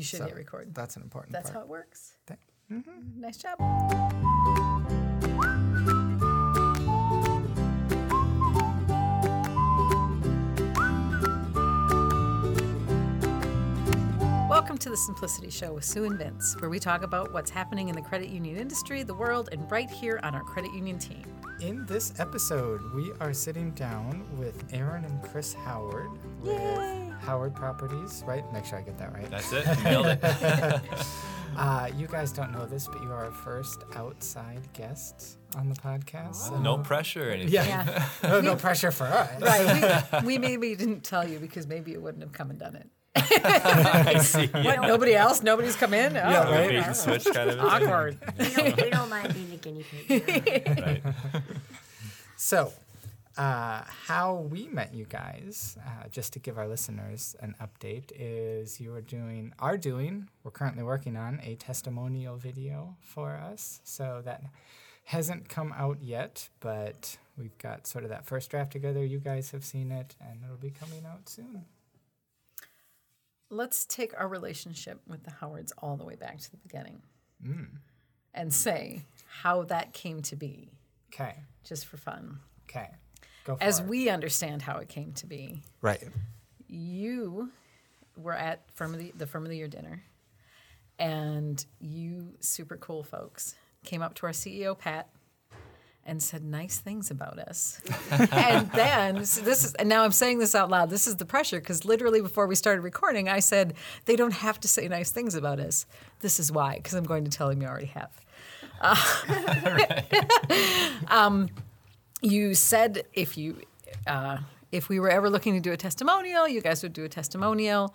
You should So hit record. That's an important That's how it works. Thank- mm-hmm. Mm-hmm. Nice job. Welcome to the Simplicity Show with Sue and Vince, where we talk about what's happening in the credit union industry, the world, and right here on our credit union team. In this episode, we are sitting down with Erin and Chris Howard with Howard Properties, right? Make sure I get that right. That's it. You nailed it. Uh, you guys don't know this, but you are our first outside guests on the podcast. so- no pressure or anything. Yeah. no, no pressure for us. Right. We, we maybe didn't tell you because maybe you wouldn't have come and done it. I see. What? Nobody else? Nobody's come in? Oh, Yeah, right. bait and switch kind of. Awkward. We don't, we don't mind being the guinea pig. Right. So, uh, how we met you guys, uh, just to give our listeners an update, is you are doing, are doing, we're currently working on a testimonial video for us. So that hasn't come out yet, but we've got sort of that first draft together. You guys have seen it, and it'll be coming out soon. Let's take our relationship with the Howards all the way back to the beginning mm. and say how that came to be, Okay. just for fun. Okay. Go for As it. we understand how it came to be, right. you were at firm of the, the firm of the year dinner, and you super cool folks came up to our CEO Pat and said nice things about us. and then so this is and now I'm saying this out loud. This is the pressure because literally before we started recording, I said they don't have to say nice things about us. This is why because I'm going to tell him you already have. you said if you uh, if we were ever looking to do a testimonial, you guys would do a testimonial,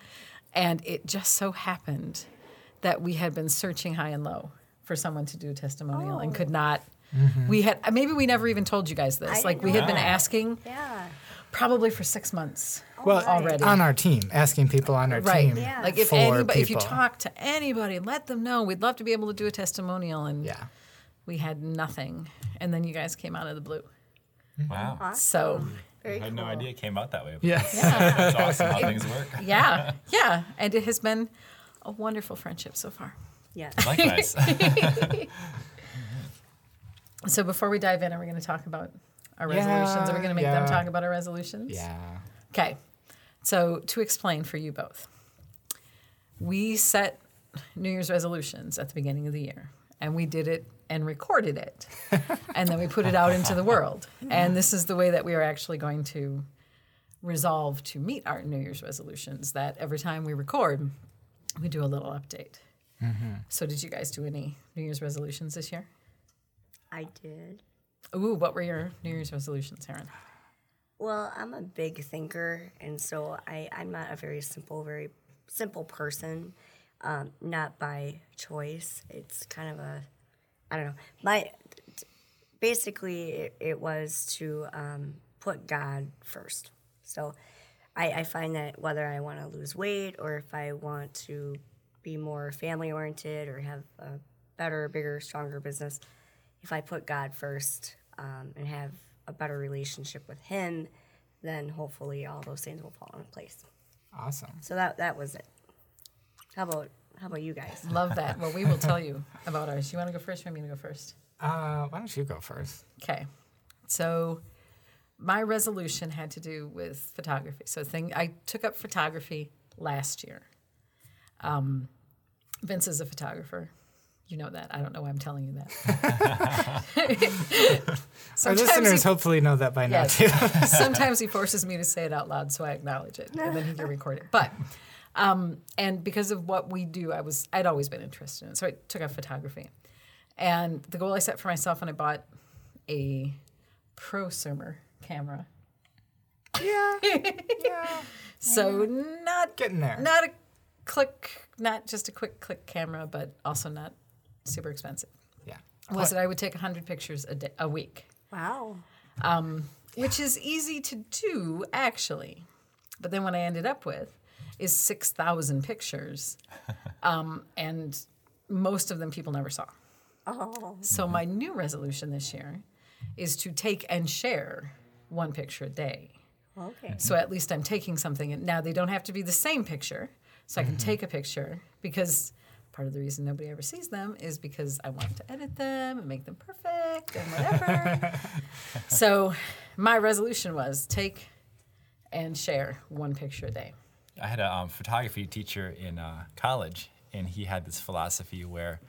and it just so happened that we had been searching high and low for someone to do a testimonial and could not. Mm-hmm. We had maybe we never even told you guys this. didn't Like we know had been asking Yeah. probably for six months. Well, already. on our team, asking people on our Right. team. Yeah. Like if for anybody, if you talk to anybody, let them know. We'd love to be able to do a testimonial, and Yeah. we had nothing. And then you guys came out of the blue. Mm-hmm. Wow. So Very I had no idea it came out that way. Yeah. That's awesome how things work. yeah, yeah, and it has been a wonderful friendship so far. Yeah. Likewise. So before we dive in, are we going to talk about our Yeah, resolutions? Are we going to make them talk about our resolutions? Yeah. Okay. So to explain for you both, we set New Year's resolutions at the beginning of the year, and we did it and recorded it, and then we put it out into the world. And this is the way that we are actually going to resolve to meet our New Year's resolutions. That every time we record, we do a little update. Mm-hmm. So did you guys do any New Year's resolutions this year? I did. Ooh, what were your New Year's resolutions, Erin? Well, I'm a big thinker, and so I, I'm not a very simple, very simple person. Um, not by choice. It's kind of a, I don't know. My, basically, it, it was to um, put God first. So, I, I find that whether I want to lose weight or if I want to be more family oriented or have a better, bigger, stronger business, if I put God first um, and have a better relationship with Him, then hopefully all those things will fall into place. Awesome. So that that was it. How about how about you guys? Love that. Well, we will tell you about ours. You want to go first? Or you want me to go first? Uh, why don't you go first? Okay. So my resolution had to do with photography. So thing I took up photography last year. Um, Vince is a photographer. You know that. I don't know why I'm telling you that. Our listeners he- hopefully know that by now too. Sometimes he forces me to say it out loud, so I acknowledge it, and then he can record it. But, um, and because of what we do, I was I'd always been interested in it, so I took up photography. And the goal I set for myself when I bought a prosumer camera. yeah. Yeah. So not Getting there. not a click, not just a quick click camera, but also not super expensive. Yeah. Was that I would take 100 pictures a, day, a week. Wow. Um, which is easy to do actually. But then what I ended up with is 6,000 pictures, um, and most of them people never saw. Oh. So my new resolution this year is to take and share one picture a day. Okay. So at least I'm taking something. And now they don't have to be the same picture. So I can take a picture because part of the reason nobody ever sees them is because I want to edit them and make them perfect and whatever. so my resolution was take and share one picture a day. I had a um, photography teacher in uh, college, and he had this philosophy where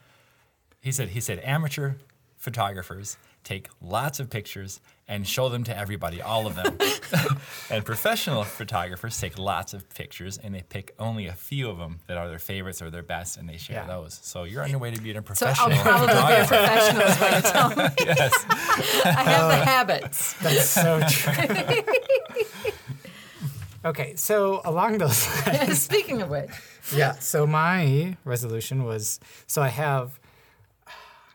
he said he said amateur photographers take lots of pictures and show them to everybody, all of them. and professional photographers take lots of pictures and they pick only a few of them that are their favorites or their best, and they share Yeah. those. So you're on your way to being a So I'll professional probably be a professional is what you're telling me. yes. I have the habits. That's so true. okay, so along those lines, Speaking of which, yeah. So my resolution was so I have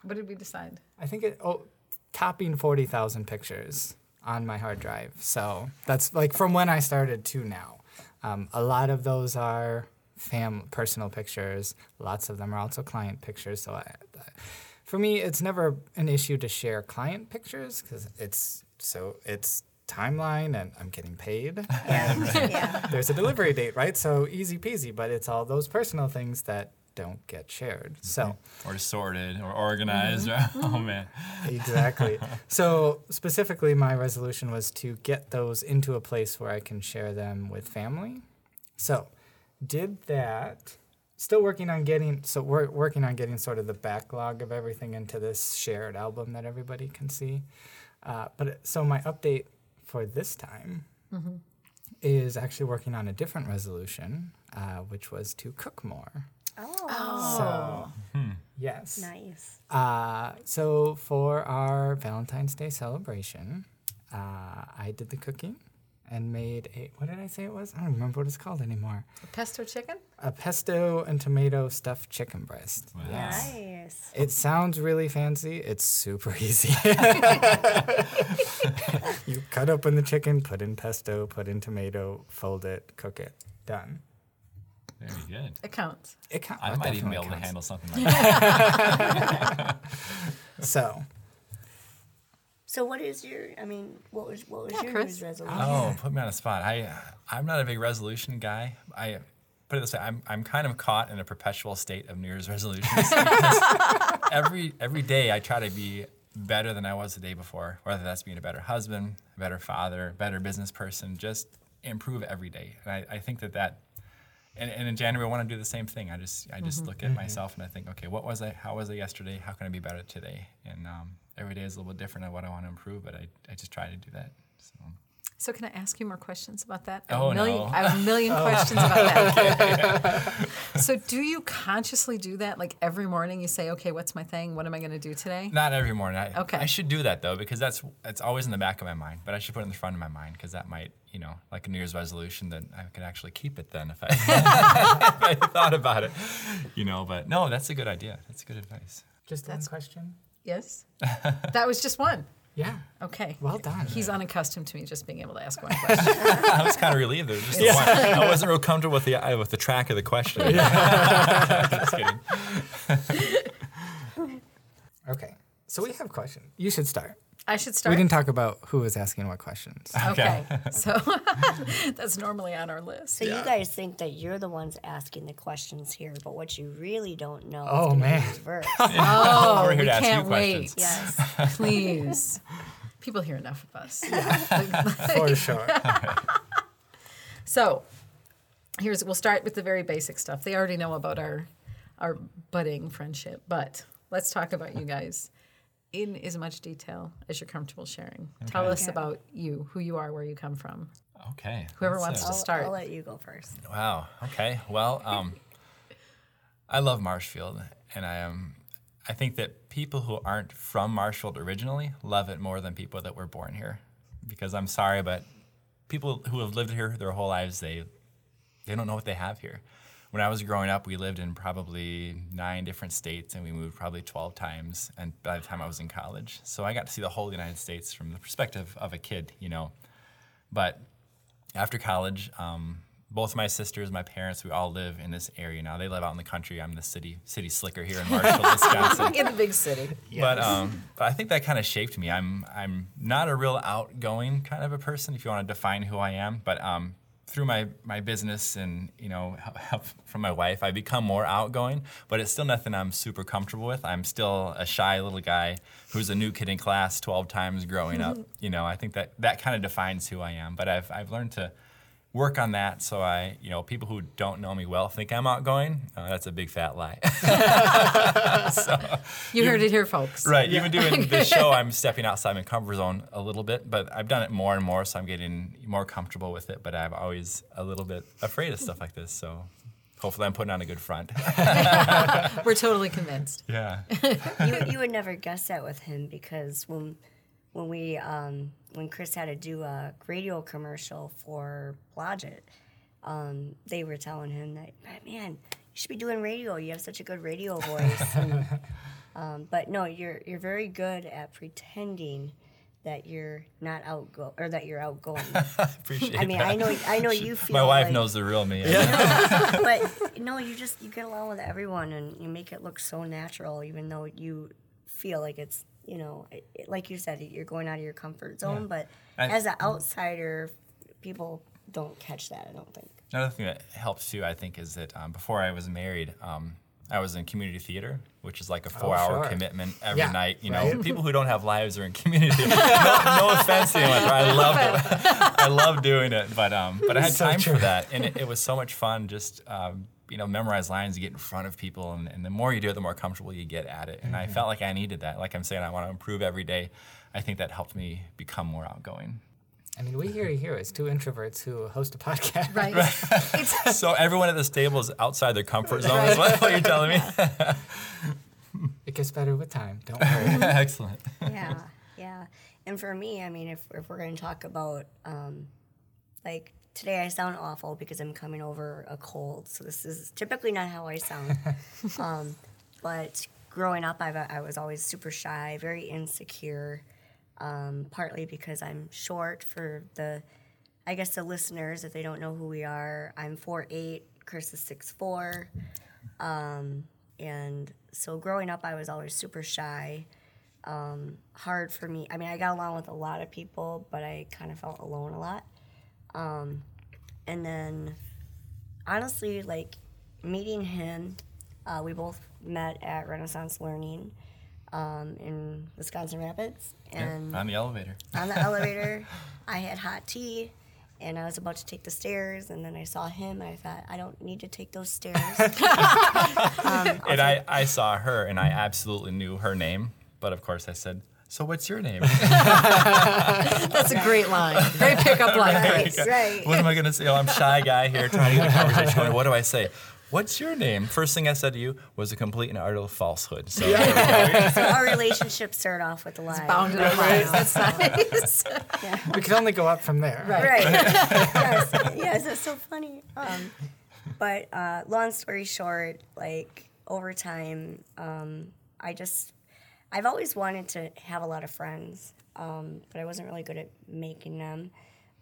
what did we decide? I think it oh topping forty thousand pictures on my hard drive. So that's like from when I started to now. Um, a lot of those are fam personal pictures. Lots of them are also client pictures. So I, for me, it's never an issue to share client pictures because it's so it's timeline and I'm getting paid. Yeah. yeah. There's a delivery date, right? So easy peasy. But it's all those personal things that don't get shared. So. Or sorted or organized. Oh, man. Exactly. so specifically, my resolution was to get those into a place where I can share them with family. So, did that. Still working on getting so we're working on getting sort of the backlog of everything into this shared album that everybody can see. Uh, but so my update for this time is actually working on a different resolution, uh, which was to cook more. Oh, So, yes. nice. Uh, so for our Valentine's Day celebration, uh, I did the cooking and made a what did I say it was? I don't remember what it's called anymore. A Pesto chicken? A pesto and tomato stuffed chicken breast. Wow. Yes. Nice. It sounds really fancy. It's super easy. you cut open the chicken, put in pesto, put in tomato, fold it, cook it. Done. Very good. It counts. It counts. I it might even be definitely able to handle something like that. So So So what is your? I mean, what was what was Yeah, your Chris. New Year's resolution? Oh, put me on a spot. I, I'm not a big resolution guy. I put it this way: I'm, I'm kind of caught in a perpetual state of New Year's resolutions. every every day, I try to be better than I was the day before. Whether that's being a better husband, a better father, better business person, just improve every day. And I, I think that that. And, and in January, I want to do the same thing. I just I just look at myself and I think, okay, what was I? How was I yesterday? How can I be better today? And um, every day is a little bit different of what I want to improve, but I, I just try to do that. So. So can I ask you more questions about that? I have Oh, a million, no. I have a million questions about that. so do you consciously do that? Like every morning you say, okay, what's my thing? What am I going to do today? Not every morning. I, Okay. I should do that though because that's it's always in the back of my mind. But I should put it in the front of my mind because that might, you know, like a New Year's resolution that I could actually keep it then if I, if I thought about it, you know. But no, that's a good idea. That's good advice. just That's- one question. Yes? that was just one. Yeah. Okay. Well done. He's unaccustomed to me just being able to ask one question. I was kind of relieved. There was just the one. I wasn't real comfortable with the uh, with the track of the question. just kidding. Okay. So we have questions. You should start. I should start. We didn't talk about who was asking what questions. Okay. so that's normally on our list. So you guys think that you're the ones asking the questions here, but what you really don't know Oh, is gonna man. be reverse. Oh, We're here we to ask you can't questions. wait. yes. Please. People hear enough of us. For sure. So, here's we'll start with the very basic stuff. They already know about our our budding friendship, but let's talk about you guys in as much detail as you're comfortable sharing. Tell us Okay. about you, who you are, where you come from. Okay. Whoever That's wants a- to I'll, start. I'll let you go first. Wow. Okay. Well, um, I love Marshfield, and I am. I think that people who aren't from Marshfield originally love it more than people that were born here, because I'm sorry, but people who have lived here their whole lives they they don't know what they have here. When I was growing up, we lived in probably nine different states, and we moved probably 12 times. And by the time I was in college, so I got to see the whole United States from the perspective of a kid, you know. But after college, um, both my sisters, my parents, we all live in this area now. They live out in the country. I'm the city city slicker here in Marshall, Wisconsin. in the big city. But um, but I think that kind of shaped me. I'm I'm not a real outgoing kind of a person, if you want to define who I am. But um, through my, my business and you know help from my wife, I become more outgoing. But it's still nothing I'm super comfortable with. I'm still a shy little guy who's a new kid in class 12 times growing up. You know, I think that that kind of defines who I am. But I've I've learned to work on that so I, you know, people who don't know me well think I'm outgoing. Uh, that's a big fat lie. You heard it here, folks. Right. Even doing this show, I'm stepping outside my comfort zone a little bit, but I've done it more and more, so I'm getting more comfortable with it. But I'm always a little bit afraid of stuff like this. So hopefully, I'm putting on a good front. We're totally convinced. yeah. you, you would never guess that with him because when when we um, when Chris had to do a radio commercial for Blodgett, um, they were telling him that man, you should be doing radio. You have such a good radio voice. And, um, but no, you're you're very good at pretending that you're not outgo or that you're outgoing. Appreciate I mean, that. I know I know you feel My wife like- knows the real me. but no, you just you get along with everyone and you make it look so natural, even though you feel like it's you know, it, it- like you said, you're going out of your comfort zone. But I- as an outsider, people don't catch that. I don't think. Another thing that helps too, I think, is that um, before I was married, um, I was in community theater, which is like a four-hour Oh, sure. commitment every Yeah, night. You know, right. people who don't have lives are in community. no, no offense to anyone, but I love it. I love doing it, but um, but I had So time true. for that, and it, it was so much fun. Just um, you know, memorize lines, you get in front of people, and, and the more you do it, the more comfortable you get at it. And I felt like I needed that. Like I'm saying, I want to improve every day. I think that helped me become more outgoing. I mean, we hear you here as two introverts who host a podcast. Right. It's, So everyone at this table is outside their comfort zone. Is what, what you're telling me? It gets better with time. Don't worry. Excellent. Yeah, yeah. And for me, I mean, if if we're going to talk about um, like today, I sound awful because I'm coming over a cold. So this is typically not how I sound. um, but growing up, I've, I was always super shy, very insecure. Um, partly because I'm short for the, I guess the listeners, if they don't know who we are, I'm 4'8", Chris is 6'4". Um, and so growing up, I was always super shy hard for me. I mean, I got along with a lot of people, but I kind of felt alone a lot. Um, and then, honestly, like meeting him, uh, we both met at Renaissance Learning um, in Wisconsin Rapids, and on the elevator. on the elevator, I had hot tea. And I was about to take the stairs, and then I saw him. And I thought, I don't need to take those stairs. And I, I saw her and I absolutely knew her name. But of course I said, So what's your name? that's a great line. Great pickup line, Chris. right. what am I going to say? Oh, I'm shy guy here trying to get a conversation going. What do I say? What's your name? First thing I said to you was a complete and utter falsehood. So So our relationship started off with a lie. Bounded up lines. That's nice. we can only go up from there. Right. Right. yes. Yes, that's so funny. Um, but uh, long story short, like over time, um, I just, I've always wanted to have a lot of friends, um, but I wasn't really good at making them.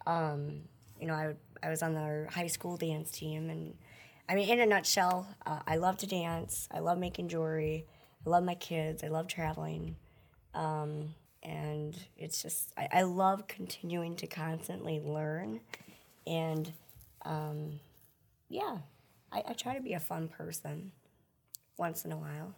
Um, you know, I, I was on the high school dance team, and I mean, in a nutshell, uh, I love to dance. I love making jewelry. I love my kids. I love traveling and it's just I, I love continuing to constantly learn and um, yeah I, I try to be a fun person once in a while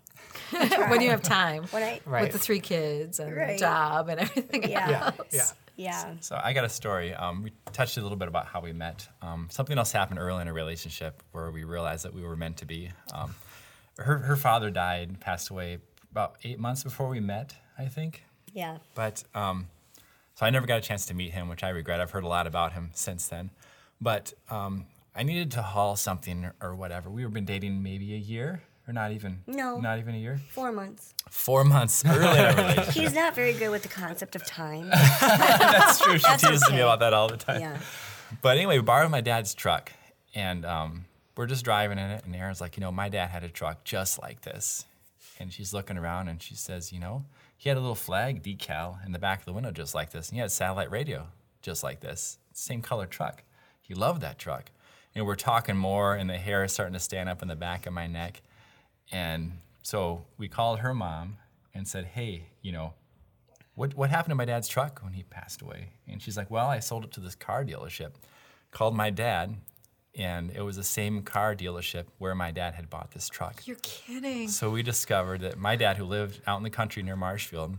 when you have time when i Right. with the three kids and the Right. job and everything Yeah. Yeah. else. Yeah. yeah So I got a story. Um, we touched a little bit about how we met. Um, something else happened early in a relationship where we realized that we were meant to be. Um, her, her father died, passed away about eight months before we met, I think. yeah But um, so I never got a chance to meet him, which I regret. I've heard a lot about him since then. But um, I needed to haul something or whatever. We were been dating maybe a year, or not even. No. Not even a year. four months Four months early in our relationship. he's not very good with the concept of time That's true. She That's teases me about that all the time. yeah But anyway, we borrowed my dad's truck, and um, we're just driving in it. And Erin's like, you know, my dad had a truck just like this. And she's looking around, and she says, you know, he had a little flag decal in the back of the window just like this, and he had satellite radio just like this, same color truck. He loved that truck. And we're talking more, and the hair is starting to stand up in the back of my neck. And so we called her mom and said, hey, you know, what, what happened to my dad's truck when he passed away? And she's like, well, I sold it to this car dealership. called my dad, and it was the same car dealership where my dad had bought this truck. You're kidding. So we discovered that my dad, who lived out in the country near Marshfield,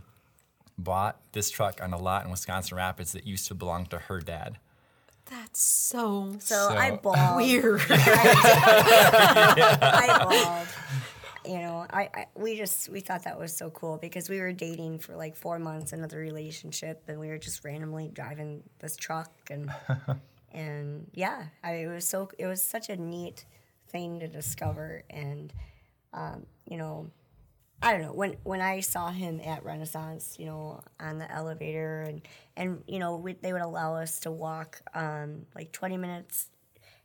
bought this truck on a lot in Wisconsin Rapids that used to belong to her dad. That's so, So, I bawled. weird. I bawled. You know, I, I we just we thought that was so cool because we were dating for like four months another relationship, and we were just randomly driving this truck, and and yeah, I, it was so it was such a neat thing to discover, and um, you know, I don't know when when I saw him at Renaissance, you know, on the elevator, and and you know we, they would allow us to walk um, like twenty minutes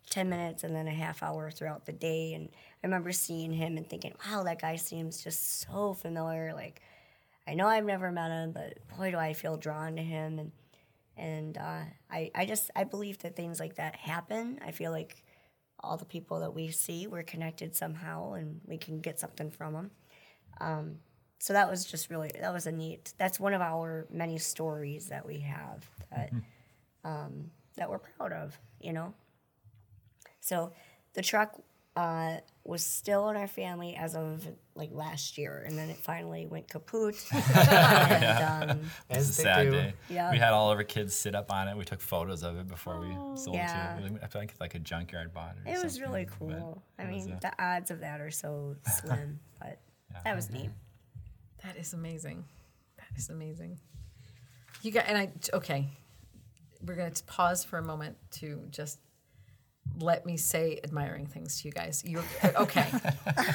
10 minutes and then a half hour throughout the day. And I remember seeing him and thinking, wow, that guy seems just so familiar. Like, I know I've never met him, but boy, do I feel drawn to him. And, and uh, I, I just, I believe that things like that happen. I feel like all the people that we see, we're connected somehow and we can get something from them. Um, so that was just really, that was a neat, that's one of our many stories that we have that, um, that we're proud of, you know? So the truck uh, was still in our family as of like last year, and then it finally went kaput. and, um, It's a sad do. day. Yeah. We had all of our kids sit up on it. We took photos of it before we sold Yeah. it. I feel like it's like a junkyard bought it. or it was something, really but cool. I mean, uh, the odds of that are so slim, but that was neat. That is amazing. That is amazing. You got and I okay. We're gonna pause for a moment to just let me say admiring things to you guys. You're okay.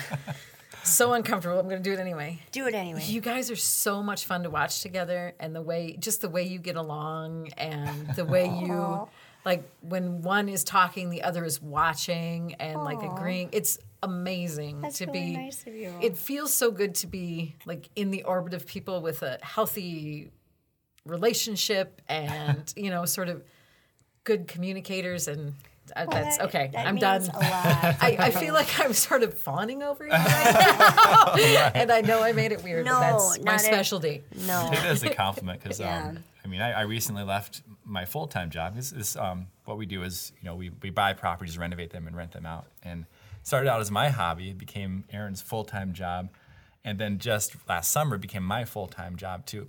so uncomfortable. I'm gonna do it anyway. Do it anyway. You guys are so much fun to watch together, and the way, just the way you get along, and the way you, like, when one is talking, the other is watching and like agreeing. It's amazing That's to really be. nice of you. It feels so good to be like in the orbit of people with a healthy relationship, and you know, sort of good communicators and. Uh, that's okay. that I'm done. A lot. I, I feel like I'm sort of fawning over you right now. and I know I made it weird, No, but that's my not it. specialty. no. Take that as a compliment because Yeah. um, I mean I, I recently left my full time job. This is um, what we do is you know we, we buy properties, renovate them, and rent them out. And started out as my hobby, it became Erin's full time job, and then just last summer became my full time job too,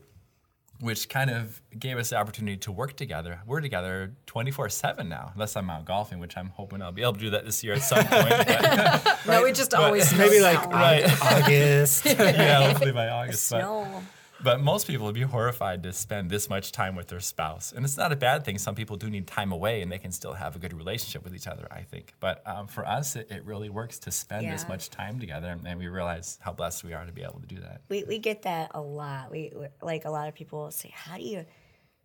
which kind of gave us the opportunity to work together. We're together 24 seven now, unless I'm out golfing, which I'm hoping I'll be able to do that this year at some point. but- No, it just always Maybe like out. Au- August. yeah, hopefully by August. but- Snow. But most people would be horrified to spend this much time with their spouse. And it's not a bad thing. Some people do need time away and they can still have a good relationship with each other, I think. But um, for us, it, it really works to spend this much time together. And we realize how blessed we are to be able to do that. We, we get that a lot. We we- like a lot of people say, "How do you,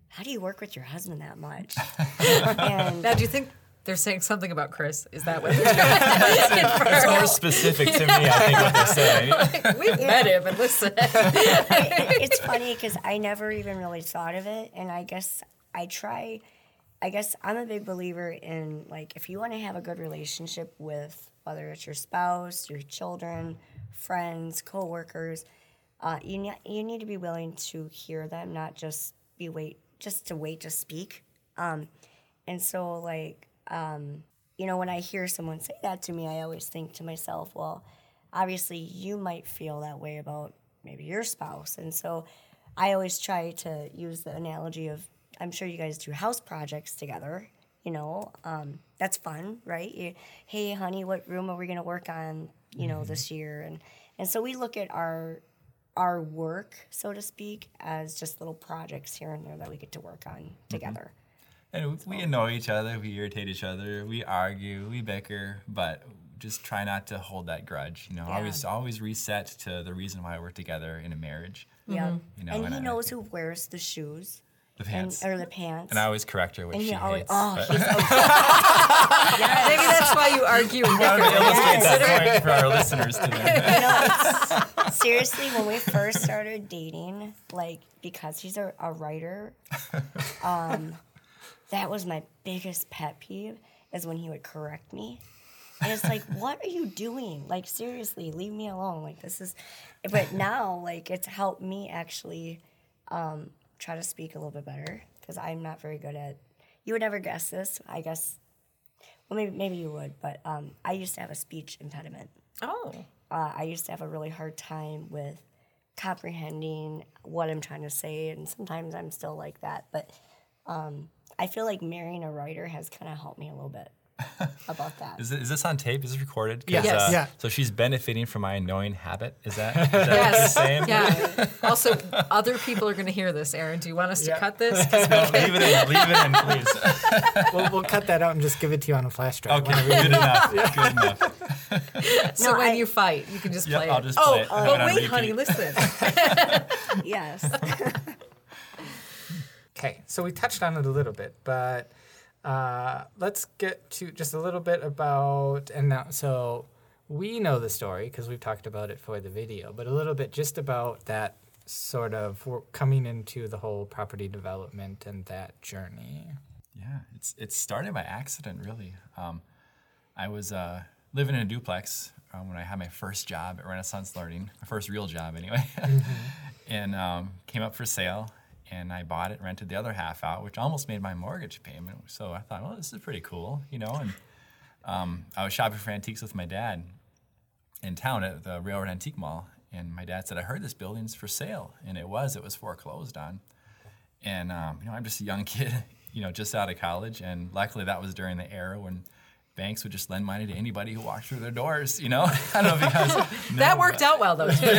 how do you work with your husband that much?" and Now, do you think they're saying something about Chris? Is that what they're It's more specific to me, I think, what they're saying. we've met him and listen? it's funny because I never even really thought of it, and I guess I try. I guess I'm a big believer in like if you want to have a good relationship with whether it's your spouse, your children, friends, coworkers, uh, you ne- you need to be willing to hear them, not just be wait just to wait to speak. Um, and so like um, you know when I hear someone say that to me, I always think to myself, well, obviously you might feel that way about maybe your spouse, and so I always try to use the analogy of I'm sure you guys do house projects together. You know, um, that's fun, right? You, hey, honey, what room are we going to work on? You know, this year, and and so we look at our our work, so to speak, as just little projects here and there that we get to work on together. And we annoy each other, we irritate each other, we argue, we bicker, but just try not to hold that grudge. You know, Yeah. always always reset to the reason why we're together in a marriage. Yeah, You know, and and he I- knows who wears the shoes The and pants. or the pants. And I always correct her, which And she he always, hates. oh, but- he's Maybe that's why you argue. and I bicker. would illustrate that point for our listeners today. you know, seriously, when we first started dating, like because he's a, a writer, um, that was my biggest pet peeve is when he would correct me. And it's like, what are you doing? Like seriously, leave me alone. Like this is, but now like it's helped me actually um, try to speak a little bit better because I'm not very good at. You would never guess this. I guess well, maybe maybe you would, but um, I used to have a speech impediment. Oh. Uh, I used to have a really hard time with comprehending what I'm trying to say, and sometimes I'm still like that. But um, I feel like marrying a writer has kind of helped me a little bit about that. Is, it, is this on tape? Is this recorded? Yes. Uh, yes. Yeah. So she's benefiting from my annoying habit. Is that, is that what you're Yes. Yeah. Also, other people are going to hear this. Erin, do you want us to cut this? No, leave it in. Leave it in, please. we'll, we'll cut that out and just give it to you on a flash drive. Okay, good enough. Good enough. so No, when I- you fight, you can just Yep, play I'll it. just oh, play it. Oh, Have but oh, wait, honey, listen. yes. Okay, so we touched on it a little bit, but uh, let's get to just a little bit about and now. So we know the story because we've talked about it for the video, but a little bit just about that sort of coming into the whole property development and that journey. Yeah, it's it started by accident, really. Um, I was uh, living in a duplex um, when I had my first job at Renaissance Learning, my first real job anyway, and um, came up for sale. And I bought it, rented the other half out, which almost made my mortgage payment. So I thought, well, this is pretty cool, you know. And um, I was shopping for antiques with my dad in town at the Railroad Antique Mall, and my dad said, "I heard this building's for sale," and it was. It was foreclosed on. And um, you know, I'm just a young kid, you know, just out of college, and luckily that was during the era when banks would just lend money to anybody who walked through their doors. You know, I don't know if you guys. that know, worked out well, though, too. so.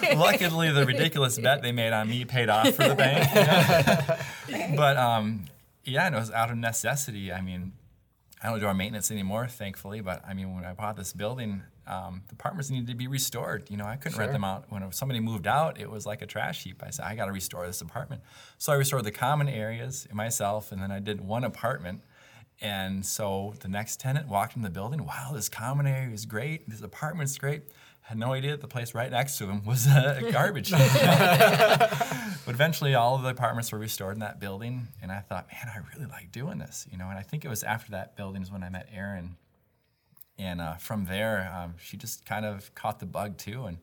but Luckily, the ridiculous bet they made on me paid off for the bank. you know? but um, yeah, and it was out of necessity. I mean, I don't do our maintenance anymore, thankfully. But I mean, when I bought this building, um, the apartments needed to be restored. You know, I couldn't rent them out. When somebody moved out, it was like a trash heap. I said, I got to restore this apartment. So I restored the common areas myself, and then I did one apartment. And so the next tenant walked in the building. Wow, this common area is great. This apartment's great. Had no idea that the place right next to him was a garbage. but eventually, all of the apartments were restored in that building, and I thought, man, I really like doing this, you know. And I think it was after that building is when I met Erin, and uh, from there, um, she just kind of caught the bug too, and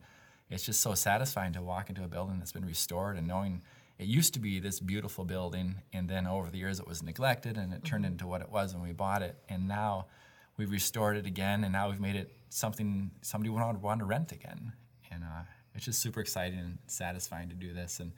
it's just so satisfying to walk into a building that's been restored and knowing it used to be this beautiful building, and then over the years it was neglected, and it turned into what it was when we bought it, and now we've restored it again, and now we've made it something somebody would want, want to rent again, and uh, it's just super exciting and satisfying to do this, and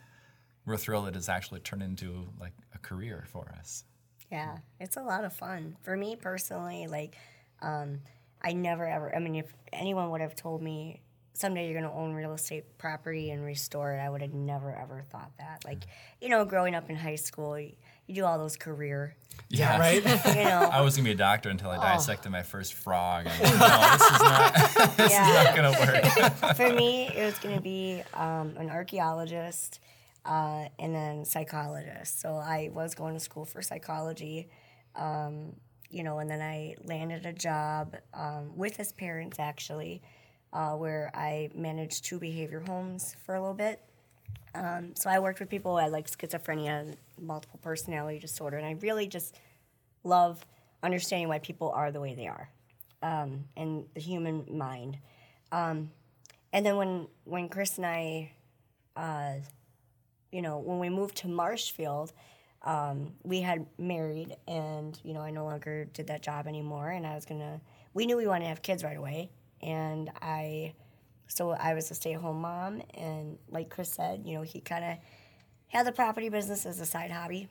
we're thrilled it has actually turned into like a career for us. Yeah, it's a lot of fun. For me personally, like, um, I never ever, I mean, if anyone would have told me someday you're going to own real estate property and restore it, I would have never ever thought that. Like, you know, growing up in high school, you, you do all those career, Yeah, right? you know, I was gonna be a doctor until I dissected my first frog. And, no, this is not, this Yeah. is not gonna work. for me, it was going to be um, an archaeologist uh, and then psychologist. So I was going to school for psychology, um, you know, and then I landed a job um, with his parents actually, uh, where I managed two behavior homes for a little bit. Um, so I worked with people who had like schizophrenia, multiple personality disorder, and I really just love understanding why people are the way they are um, and the human mind. Um, and then when when Chris and I, uh, you know, when we moved to Marshfield, um, we had married, and you know, I no longer did that job anymore, and I was gonna. We knew we wanted to have kids right away, and I, so I was a stay-at-home mom, and like Chris said, you know, he kind of had the property business as a side hobby,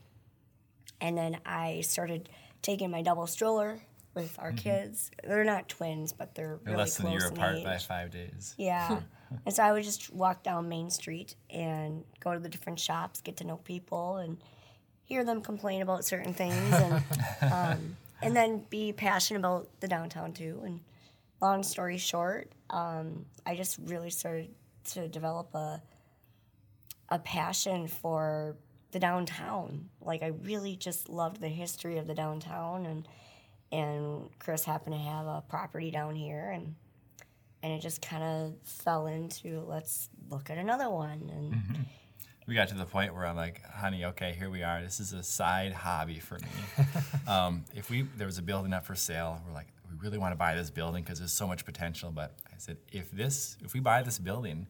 and then I started taking my double stroller with our kids. They're not twins, but they're, They're really less than a close year apart by five days. Yeah. and so I would just walk down Main Street and go to the different shops, get to know people, and hear them complain about certain things, and um, and then be passionate about the downtown too. And long story short, um, I just really started to develop a a passion for the downtown. Like I really just loved the history of the downtown, and and Chris happened to have a property down here, and and it just kind of fell into let's look at another one and We got to the point where I'm like, honey, okay, here we are. This is a side hobby for me. um, if we there was a building up for sale, we're like, really want to buy this building because there's so much potential. But I said, if this, if we buy this building,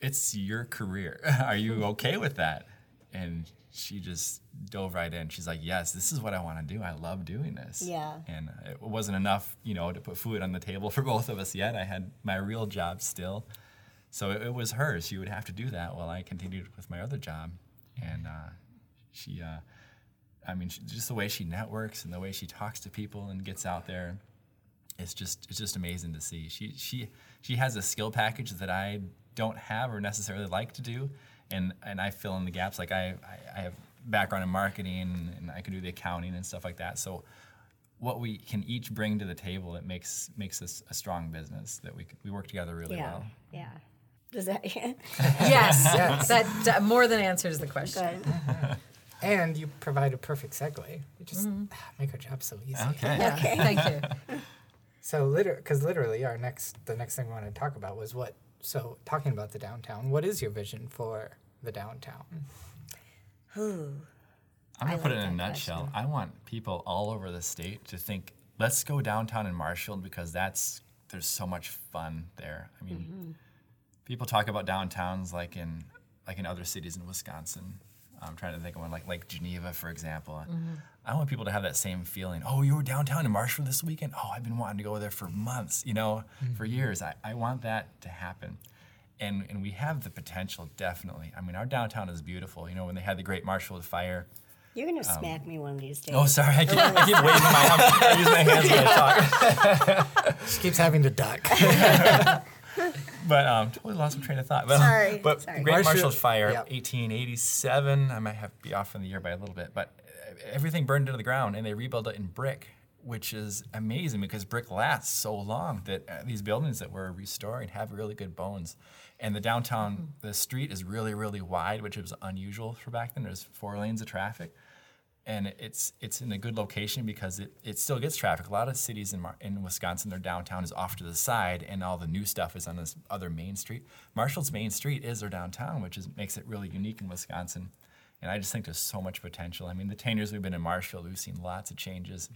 it's your career. Are you okay with that? And she just dove right in. She's like, "Yes, this is what I want to do. I love doing this." Yeah. And it wasn't enough, you know, to put food on the table for both of us yet. I had my real job still, so it, it was her. She would have to do that while I continued with my other job, and uh, she, uh, I mean, she, just the way she networks and the way she talks to people and gets out there, it's just it's just amazing to see. She she she has a skill package that I don't have or necessarily like to do, and and I fill in the gaps. Like I I, I have background in marketing and I can do the accounting and stuff like that. So what we can each bring to the table, it makes makes us a strong business that we we work together really Yeah. well. Yeah. Does that Yes, Yes. that uh, more than answers the question. good? And you provide a perfect segue. You just Mm-hmm. make our job so easy. Okay. Yeah, Thank you. So, liter- because literally, our next, the next thing we wanted to talk about was what. So, talking about the downtown, what is your vision for the downtown? Ooh. I'm gonna I put like it in a nutshell. question. I want people all over the state to think, let's go downtown in Marshfield because that's there's so much fun there. I mean, Mm-hmm. people talk about downtowns like in like in other cities in Wisconsin. I'm trying to think of one like like Geneva, for example. Mm-hmm. I want people to have that same feeling. Oh, you were downtown in Marshfield this weekend. Oh, I've been wanting to go there for months. You know, for years. I, I want that to happen. And, and we have the potential, definitely. I mean, our downtown is beautiful. You know, when they had the Great Marshfield Fire, You're gonna smack me one of these days. Oh, sorry. I keep, I keep waving my arm. I use my hands when I talk. She keeps having to duck. But um, totally lost my train of thought. But, Sorry, But sorry. Great Marshall- Marshall's Fire, Yep. 1887. I might have to be off from the year by a little bit, but uh, everything burned into the ground, and they rebuilt it in brick, which is amazing because brick lasts so long that uh, these buildings that we're restoring have really good bones. And the downtown, the street is really, really wide, which was unusual for back then. There's four lanes of traffic. And it's it's in a good location because it, it still gets traffic. A lot of cities in Mar- in Wisconsin, their downtown is off to the side, and all the new stuff is on this other main street. Marshall's main street is their downtown, which is makes it really unique in Wisconsin. And I just think there's so much potential. I mean, the 10 years we've been in Marshall, we've seen lots of changes,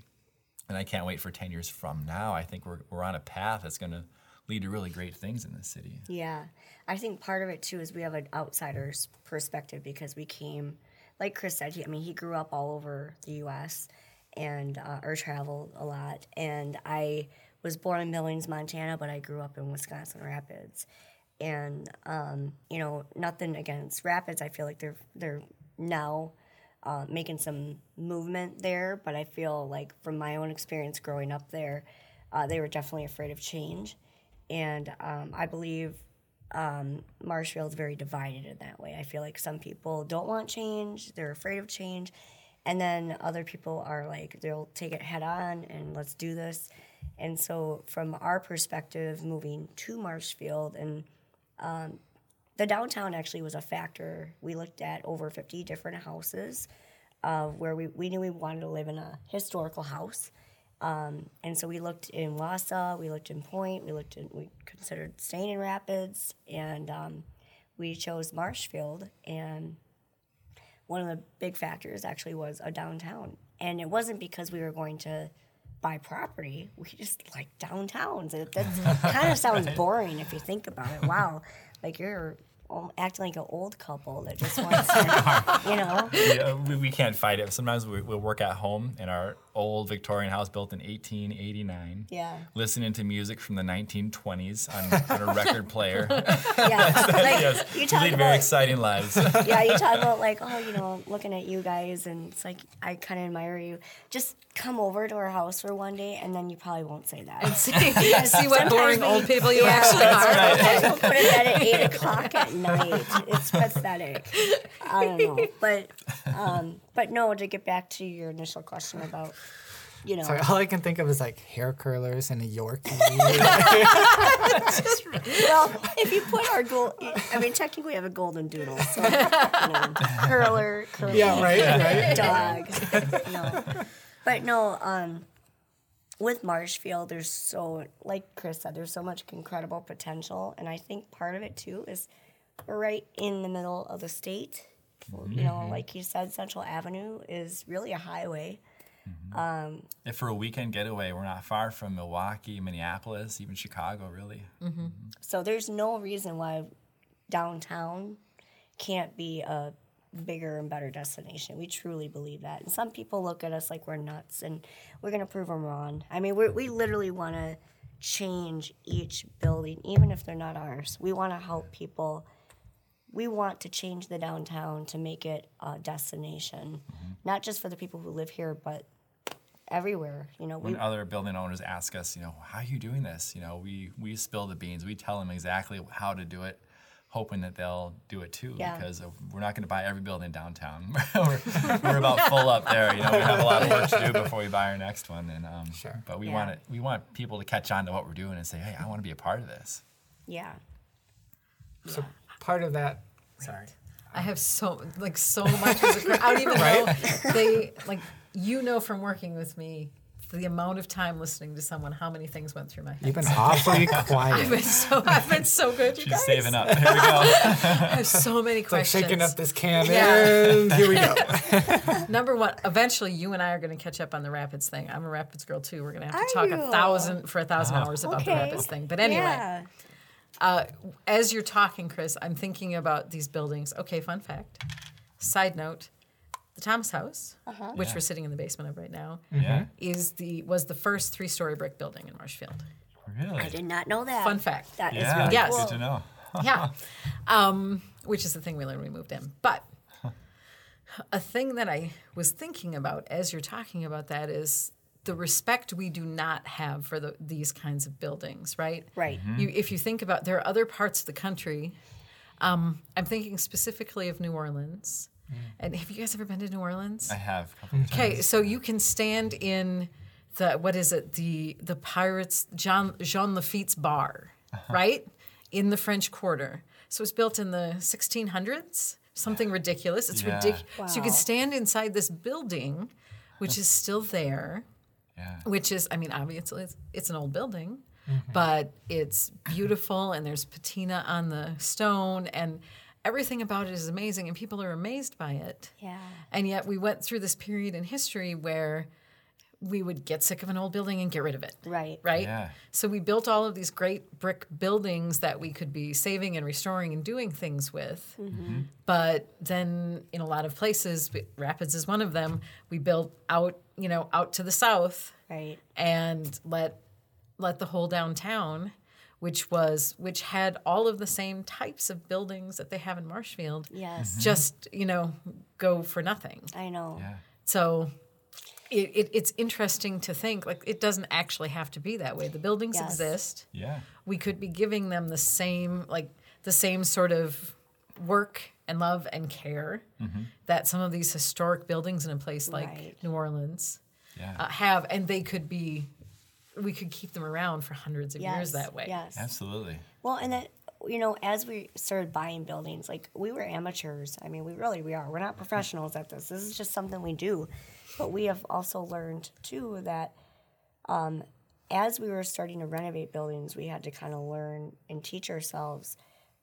and I can't wait for 10 years from now. I think we're we're on a path that's going to lead to really great things in this city. Yeah, I think part of it too is we have an outsider's perspective because we came, like Chris said, he, I mean, he grew up all over the U.S. and uh, or traveled a lot, and I was born in Billings, Montana, but I grew up in Wisconsin Rapids, and um, you know, nothing against Rapids. I feel like they're they're now uh, making some movement there, but I feel like from my own experience growing up there, uh, they were definitely afraid of change, and um, I believe um, Marshfield's very divided in that way. I feel like some people don't want change, they're afraid of change, and then other people are like, they'll take it head on and let's do this. And so, from our perspective, moving to Marshfield and um, the downtown actually was a factor. We looked at over 50 different houses uh, where we, we knew we wanted to live in a historical house. Um, and so we looked in Wausau, we looked in Point, we looked in, we considered staying in Rapids, and um, we chose Marshfield. And one of the big factors actually was a downtown. And it wasn't because we were going to buy property. We just like downtowns. It, that kind of sounds boring if you think about it. Wow, like you're acting like an old couple that just wants to, you know. yeah, we, we can't fight it. Sometimes we, we'll work at home in our old Victorian house built in 1889. Yeah. Listening to music from the 1920s on, on a record player. Yeah, like yes, you talk lead very about exciting lives. yeah, you talk about like, oh, you know, looking at you guys, and it's like I kind of admire you. Just come over to our house for one day, and then you probably won't say that. see, see what boring old people you Yeah, actually are. Sometimes we'll put it at eight o'clock at night. It's pathetic. I don't know, but um, but no. To get back to your initial question about, you know, Sorry, all I can think of is like hair curlers and a Yorkie. well, if you put our gold, I mean, technically we have a golden doodle, so you know, curler, curler. yeah, right, right. dog. no. But no, um, with Marshfield, there's so, like Chris said, there's so much incredible potential. And I think part of it too is right in the middle of the state. You know, mm-hmm. like you said, Central Avenue is really a highway. Mm-hmm. Um, if for a weekend getaway, we're not far from Milwaukee, Minneapolis, even Chicago, really. Mm-hmm. So there's no reason why downtown can't be a bigger and better destination. We truly believe that. And some people look at us like we're nuts, and we're gonna prove them wrong. I mean, we we literally want to change each building, even if they're not ours. We want to help people. We want to change the downtown to make it a destination, not just for the people who live here, but everywhere. You know, we when other building owners ask us, you know, how are you doing this? You know, we we spill the beans. We tell them exactly how to do it, hoping that they'll do it too. Yeah. Because we're not going to buy every building downtown. we're, we're about full up there. You know, we have a lot of work to do before we buy our next one. And um, Sure. But we Yeah. want it. We want people to catch on to what we're doing and say, hey, I want to be a part of this. yeah. So part of that. Sorry. I have so like so much. Was occur- I don't even know they like you know from working with me the amount of time listening to someone how many things went through my head. You've been awfully quiet. I've quiet. been so I've been so good. You She's guys. saving up. Here we go. I have so many It's like questions. shaking up this can. Yeah. And here we go. Number one, eventually you and I are going to catch up on the Rapids thing. I'm a Rapids girl too. We're going to have to Are talk a thousand for a thousand hours about the Rapids thing. But anyway, Yeah. As you're talking, Chris, I'm thinking about these buildings. Okay, fun fact. Side note: the Thomas House, Uh-huh. which Yeah. we're sitting in the basement of right now, Yeah. is the was the first three-story brick building in Marshfield. Really? I did not know that. Fun fact. That is yeah. really Yes. cool. Good to know. yeah, um, which is the thing we learned when we moved in. But a thing that I was thinking about as you're talking about that is the respect we do not have for the, these kinds of buildings, right? Right. Mm-hmm. You, if you think about, there are other parts of the country. Um, I'm thinking specifically of New Orleans. Mm. And have you guys ever been to New Orleans? I have. a couple of Okay, so you can stand in the what is it? The the Pirates Jean Jean Lafitte's bar, uh-huh. right? In the French Quarter. So it was built in the 1600s, something ridiculous. It's Yeah. ridiculous. So you can stand inside this building, which is still there, Yeah. which is, I mean, obviously it's, it's an old building, mm-hmm. but it's beautiful and there's patina on the stone and everything about it is amazing and people are amazed by it. Yeah. And yet we went through this period in history where we would get sick of an old building and get rid of it. Right. Right? Yeah. So we built all of these great brick buildings that we could be saving and restoring and doing things with. Mm-hmm. But then in a lot of places, Rapids is one of them, we built out, you know, out to the south Right. and let let the whole downtown which was which had all of the same types of buildings that they have in Marshfield Yes. just you know go for nothing I know. Yeah. so it, it, it's interesting to think like it doesn't actually have to be that way the buildings Yes. exist Yeah. we could be giving them the same like the same sort of work and love and care that some of these historic buildings in a place like Right. new orleans Yeah. uh, have and they could be we could keep them around for hundreds of years that way Yes. Absolutely. Well, and then you know, as we started buying buildings, like we were amateurs. I mean, we really we are. We're not professionals at this. This is just something we do. But we have also learned too that um, as we were starting to renovate buildings, we had to kind of learn and teach ourselves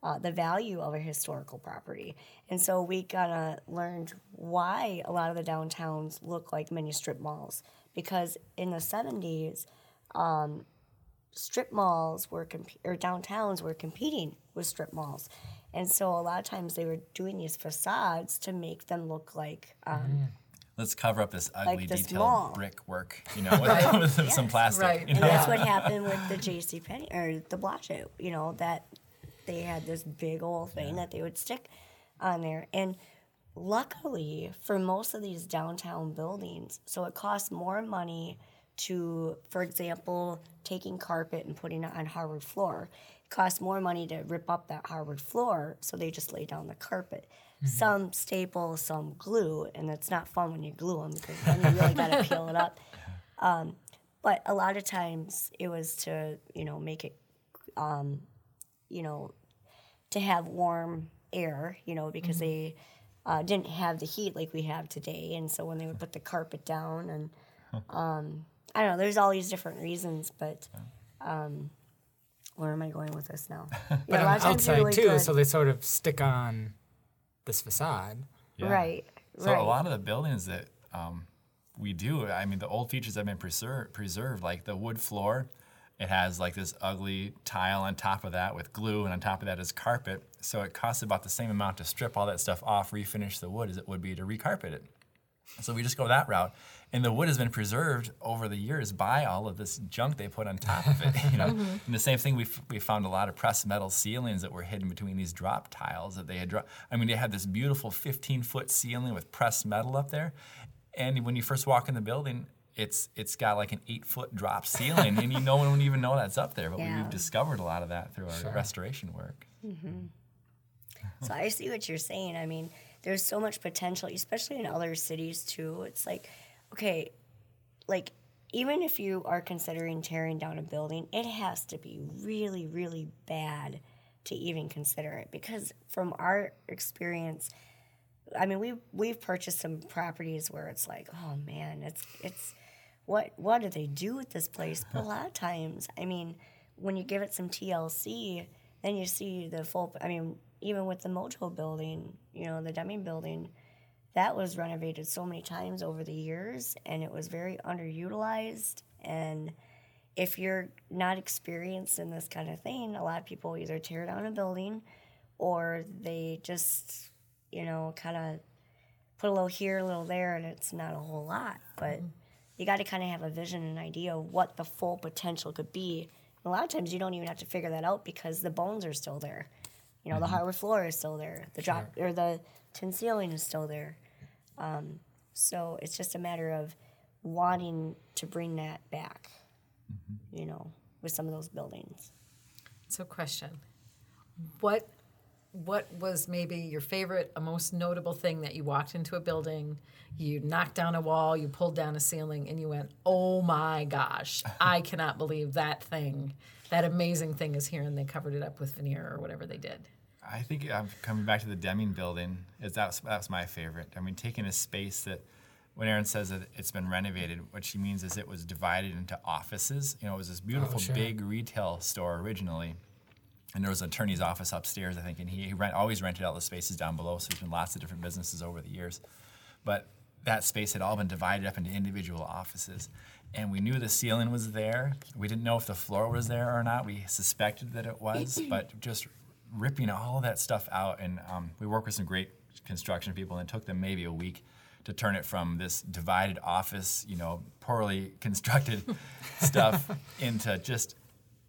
uh, the value of a historical property. And so we kind of learned why a lot of the downtowns look like mini strip malls. Because in the 70s, strip malls were comp- or downtowns were competing with strip malls, and so a lot of times they were doing these facades to make them look like um, Let's cover up this ugly this detailed mall. brick work, you know, with, with some plastic. Right. You and that's what happened with the J.C. Penney or the Blanchett. You know that they had this big old thing that they would stick on there, and luckily for most of these downtown buildings, so it costs more money to, for example, taking carpet and putting it on hardwood floor. It costs more money to rip up that hardwood floor, so they just lay down the carpet. Some staple, some glue, and it's not fun when you glue them because then you really got to peel it up. But a lot of times it was to, you know, make it, um, you know, to have warm air, you know, because they uh, didn't have the heat like we have today. And so when they would put the carpet down and, um, I don't know, there's all these different reasons, but um, where am I going with this now? Yeah, But a lot on of times outside really too, good. so they sort of stick on this facade. Yeah. Right, So right. a lot of the buildings that um, we do, I mean, the old features have been preser- preserved, like the wood floor. It has like this ugly tile on top of that with glue, and on top of that is carpet. So it costs about the same amount to strip all that stuff off, refinish the wood, as it would be to recarpet it. So we just go that route, and the wood has been preserved over the years by all of this junk they put on top of it. You know, mm-hmm. and the same thing we f- we found a lot of pressed metal ceilings that were hidden between these drop tiles that they had. Dro- I mean, they had this beautiful 15 foot ceiling with pressed metal up there, and when you first walk in the building. It's it's got like an eight foot drop ceiling, and you no one would even know that's up there. But Yeah. we've discovered a lot of that through our Sure. restoration work. Mm-hmm. Hmm. So I see what you're saying. I mean, there's so much potential, especially in other cities too. It's like, okay, like even if you are considering tearing down a building, it has to be really, really bad to even consider it. Because from our experience, I mean, we we've purchased some properties where it's like, oh man, it's it's what what do they do with this place? But a lot of times, I mean, when you give it some TLC, then you see the full. I mean, even with the Mojo building, you know, the Deming building, that was renovated so many times over the years, and it was very underutilized. And if you're not experienced in this kind of thing, a lot of people either tear down a building, or they just, you know, kind of put a little here, a little there, and it's not a whole lot. But mm-hmm. you got to kind of have a vision and idea of what the full potential could be. And a lot of times you don't even have to figure that out because the bones are still there. You know, the hardwood floor is still there. The drop or the tin ceiling is still there. Um, so it's just a matter of wanting to bring that back. You know, with some of those buildings. So, question: What what was maybe your favorite, a most notable thing that you walked into a building, you knocked down a wall, you pulled down a ceiling, and you went, "Oh my gosh, I cannot believe that thing, that amazing thing is here," and they covered it up with veneer or whatever they did. I think I'm coming back to the Deming building. Is that's that's my favorite. I mean, taking a space that, when Erin says that it's been renovated, what she means is it was divided into offices. You know, it was this beautiful oh, sure. big retail store originally, and there was an attorney's office upstairs, I think, and he, he rent, always rented out the spaces down below. So there's been lots of different businesses over the years, but that space had all been divided up into individual offices. And we knew the ceiling was there. We didn't know if the floor was there or not. We suspected that it was, but just ripping all that stuff out. And um, we work with some great construction people, and it took them maybe a week to turn it from this divided office, you know, poorly constructed stuff into just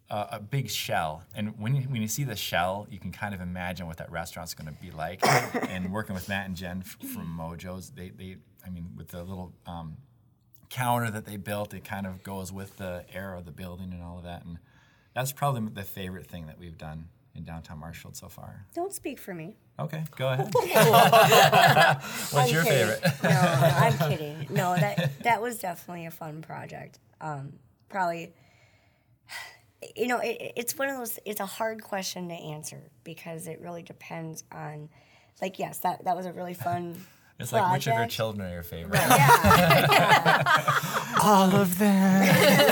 a, a big shell. And when you, when you see the shell, you can kind of imagine what that restaurant's going to be like. and working with Matt and Jen f- from Mojo's, they, they I mean, with the little um, counter that they built, it kind of goes with the air of the building and all of that. And that's probably the favorite thing that we've done in downtown Marshfield so far. Don't speak for me. Okay, go ahead. What's I'm your kidding. favorite? no, I'm kidding. No, that that was definitely a fun project. Um, probably, you know, it, it's one of those. It's a hard question to answer because it really depends on, like, yes, that that was a really fun. It's like which of your children are your favorite? Yeah, All of them.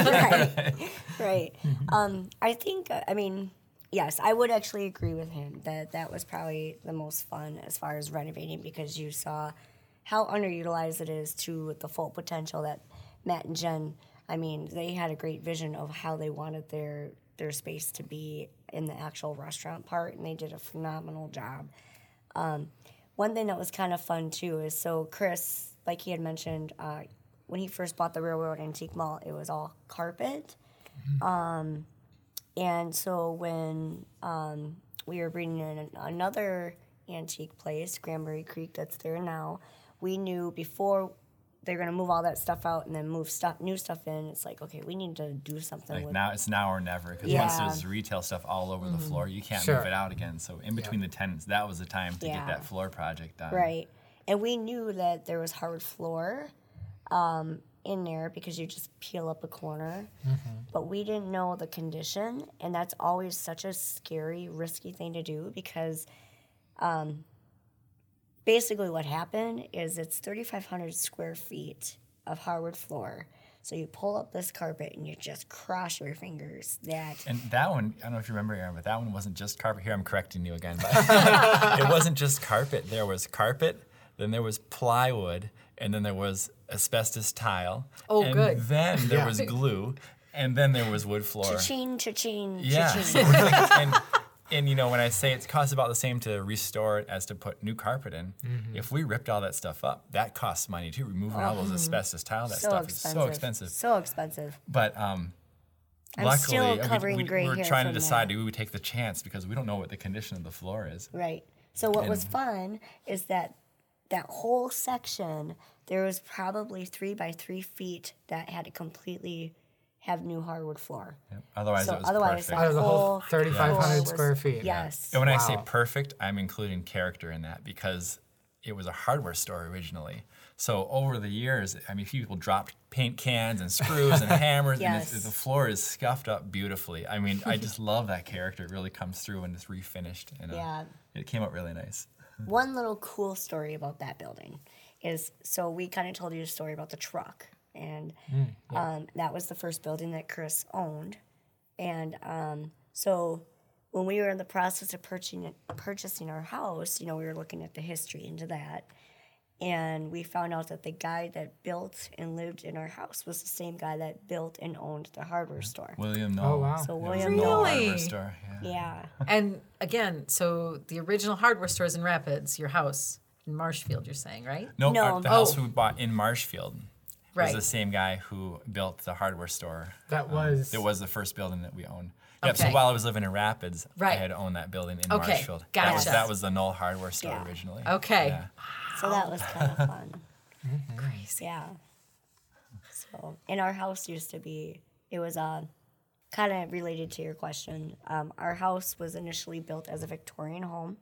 right, right. Um, I think. uh, I mean, yes, I would actually agree with him that that was probably the most fun as far as renovating because you saw how underutilized it is to the full potential that Matt and Jen. I mean, they had a great vision of how they wanted their their space to be in the actual restaurant part, and they did a phenomenal job. Um, one thing that was kind of fun too is so Chris, like he had mentioned, uh, when he first bought the Railroad Antique Mall, it was all carpet. Um, and so when um, we were bringing in another antique place, Cranberry Creek, that's there now, we knew before they're gonna move all that stuff out and then move stuff, new stuff in. It's like, okay, we need to do something Like with now, it's now or never. Because once there's retail stuff all over the floor, you can't Sure. move it out again. So in between the tenants, that was the time to Yeah. get that floor project done. Right. And we knew that there was hard floor um, in there because you just peel up a corner. But we didn't know the condition. And that's always such a scary, risky thing to do because um, basically what happened is it's 3,500 square feet of hardwood floor. So you pull up this carpet and you just cross your fingers. That And that one, I don't know if you remember, Erin, but that one wasn't just carpet. Here, I'm correcting you again. But it wasn't just carpet. There was carpet, then there was plywood, and then there was asbestos tile. Oh, and good. Then there Yeah. was glue. and then there was wood floor. Cha-ching, cha-ching, Yeah. cha-ching. so we're thinking- and, and you know, when I say it costs about the same to restore it as to put new carpet in, Mm-hmm. if we ripped all that stuff up, that costs money too. Removing all those asbestos tile, that so stuff expensive. is so expensive. So expensive. But um, I'm luckily, still we- covering we, gray we were hair trying to decide that. do we take the chance because we don't know what the condition of the floor is. Right. So what was fun is that that whole section there was probably three by three feet that had to completely have new hardwood floor. Yep. Otherwise, So it was otherwise, perfect. that Out of the whole whole 3,500 floor was- square feet. Yes. And when I say perfect, I'm including character in that because it was a hardware store originally. So over the years, I mean, people dropped paint cans and screws and hammers, and the floor is scuffed up beautifully. I mean, I just love that character. It really comes through when it's refinished. And, uh, Yeah. It came out really nice. One little cool story about that building is so we kind of told you a story about the truck, and um, that was the first building that Chris owned, and um, so when we were in the process of purchasing purchasing our house, you know, we were looking at the history into that, and we found out that the guy that built and lived in our house was the same guy that built and owned the hardware store. William oh, Knoll. wow. So It was William Knoll Knoll. Hardware Really? Store. Yeah. Yeah, And again, so the original hardware stores in Rapids, your house in Marshfield, you're saying, right? Nope, No. our- the house Oh. we bought in Marshfield Right. was the same guy who built the hardware store. That um, was. It was the first building that we owned. Yep. So while I was living in Rapids, I had owned that building in Okay, Marshfield. That was gotcha. that was the Knoll Hardware store Yeah. originally. Okay. Yeah. So that was kind of fun. Crazy. Yeah. So, in our house used to be, it was uh, kind of related to your question. Um, our house was initially built as a Victorian home,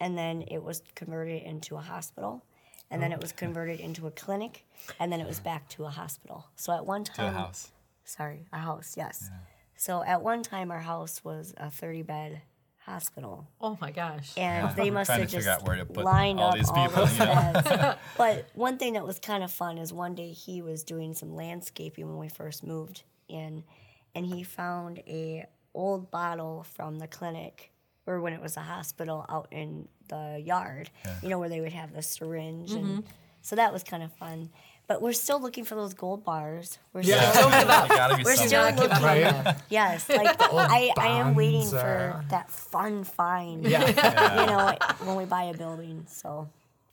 and then it was converted into a hospital, and then it was converted into a clinic, and then it was back to a hospital. So at one To time, a house. sorry, a house, yes. So at one time, our house was a 30 bed hospital Oh my gosh. and they must have just out where to put lined all up these all people, those you know? beds. but one thing that was kind of fun is one day he was doing some landscaping when we first moved in, and he found a old bottle from the clinic or when it was a hospital out in the yard. You know where they would have the syringe, and mm-hmm. so that was kind of fun. But we're still looking for those gold bars. We're Yeah. still There gotta be we're still not give up looking. on Yes, like I, I am waiting bonds, for that fun find. Yeah. You know, when we buy a building. So,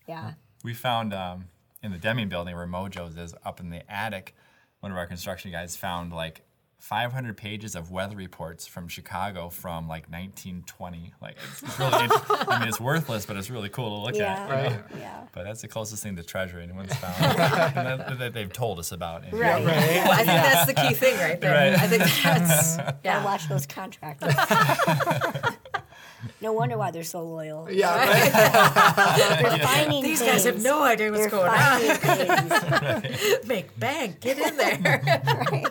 yeah. We found um, in the Deming building where Mojo's is up in the attic, one of our construction guys found like 500 pages of weather reports from Chicago from like 1920. Like it's, it's really, int- I mean, it's worthless, but it's really cool to look at. Yeah. you know? Right. Yeah. But that's the closest thing to treasure anyone's found that, that they've told us about. anyway. Right. Well, I think that's the key thing right there. Right. I think that's Gotta yeah. watch those contractors. no wonder why they're so loyal. Yeah. right. They're finding These things. guys have no idea what's They're going on. finding things. Make bank, get in there. right.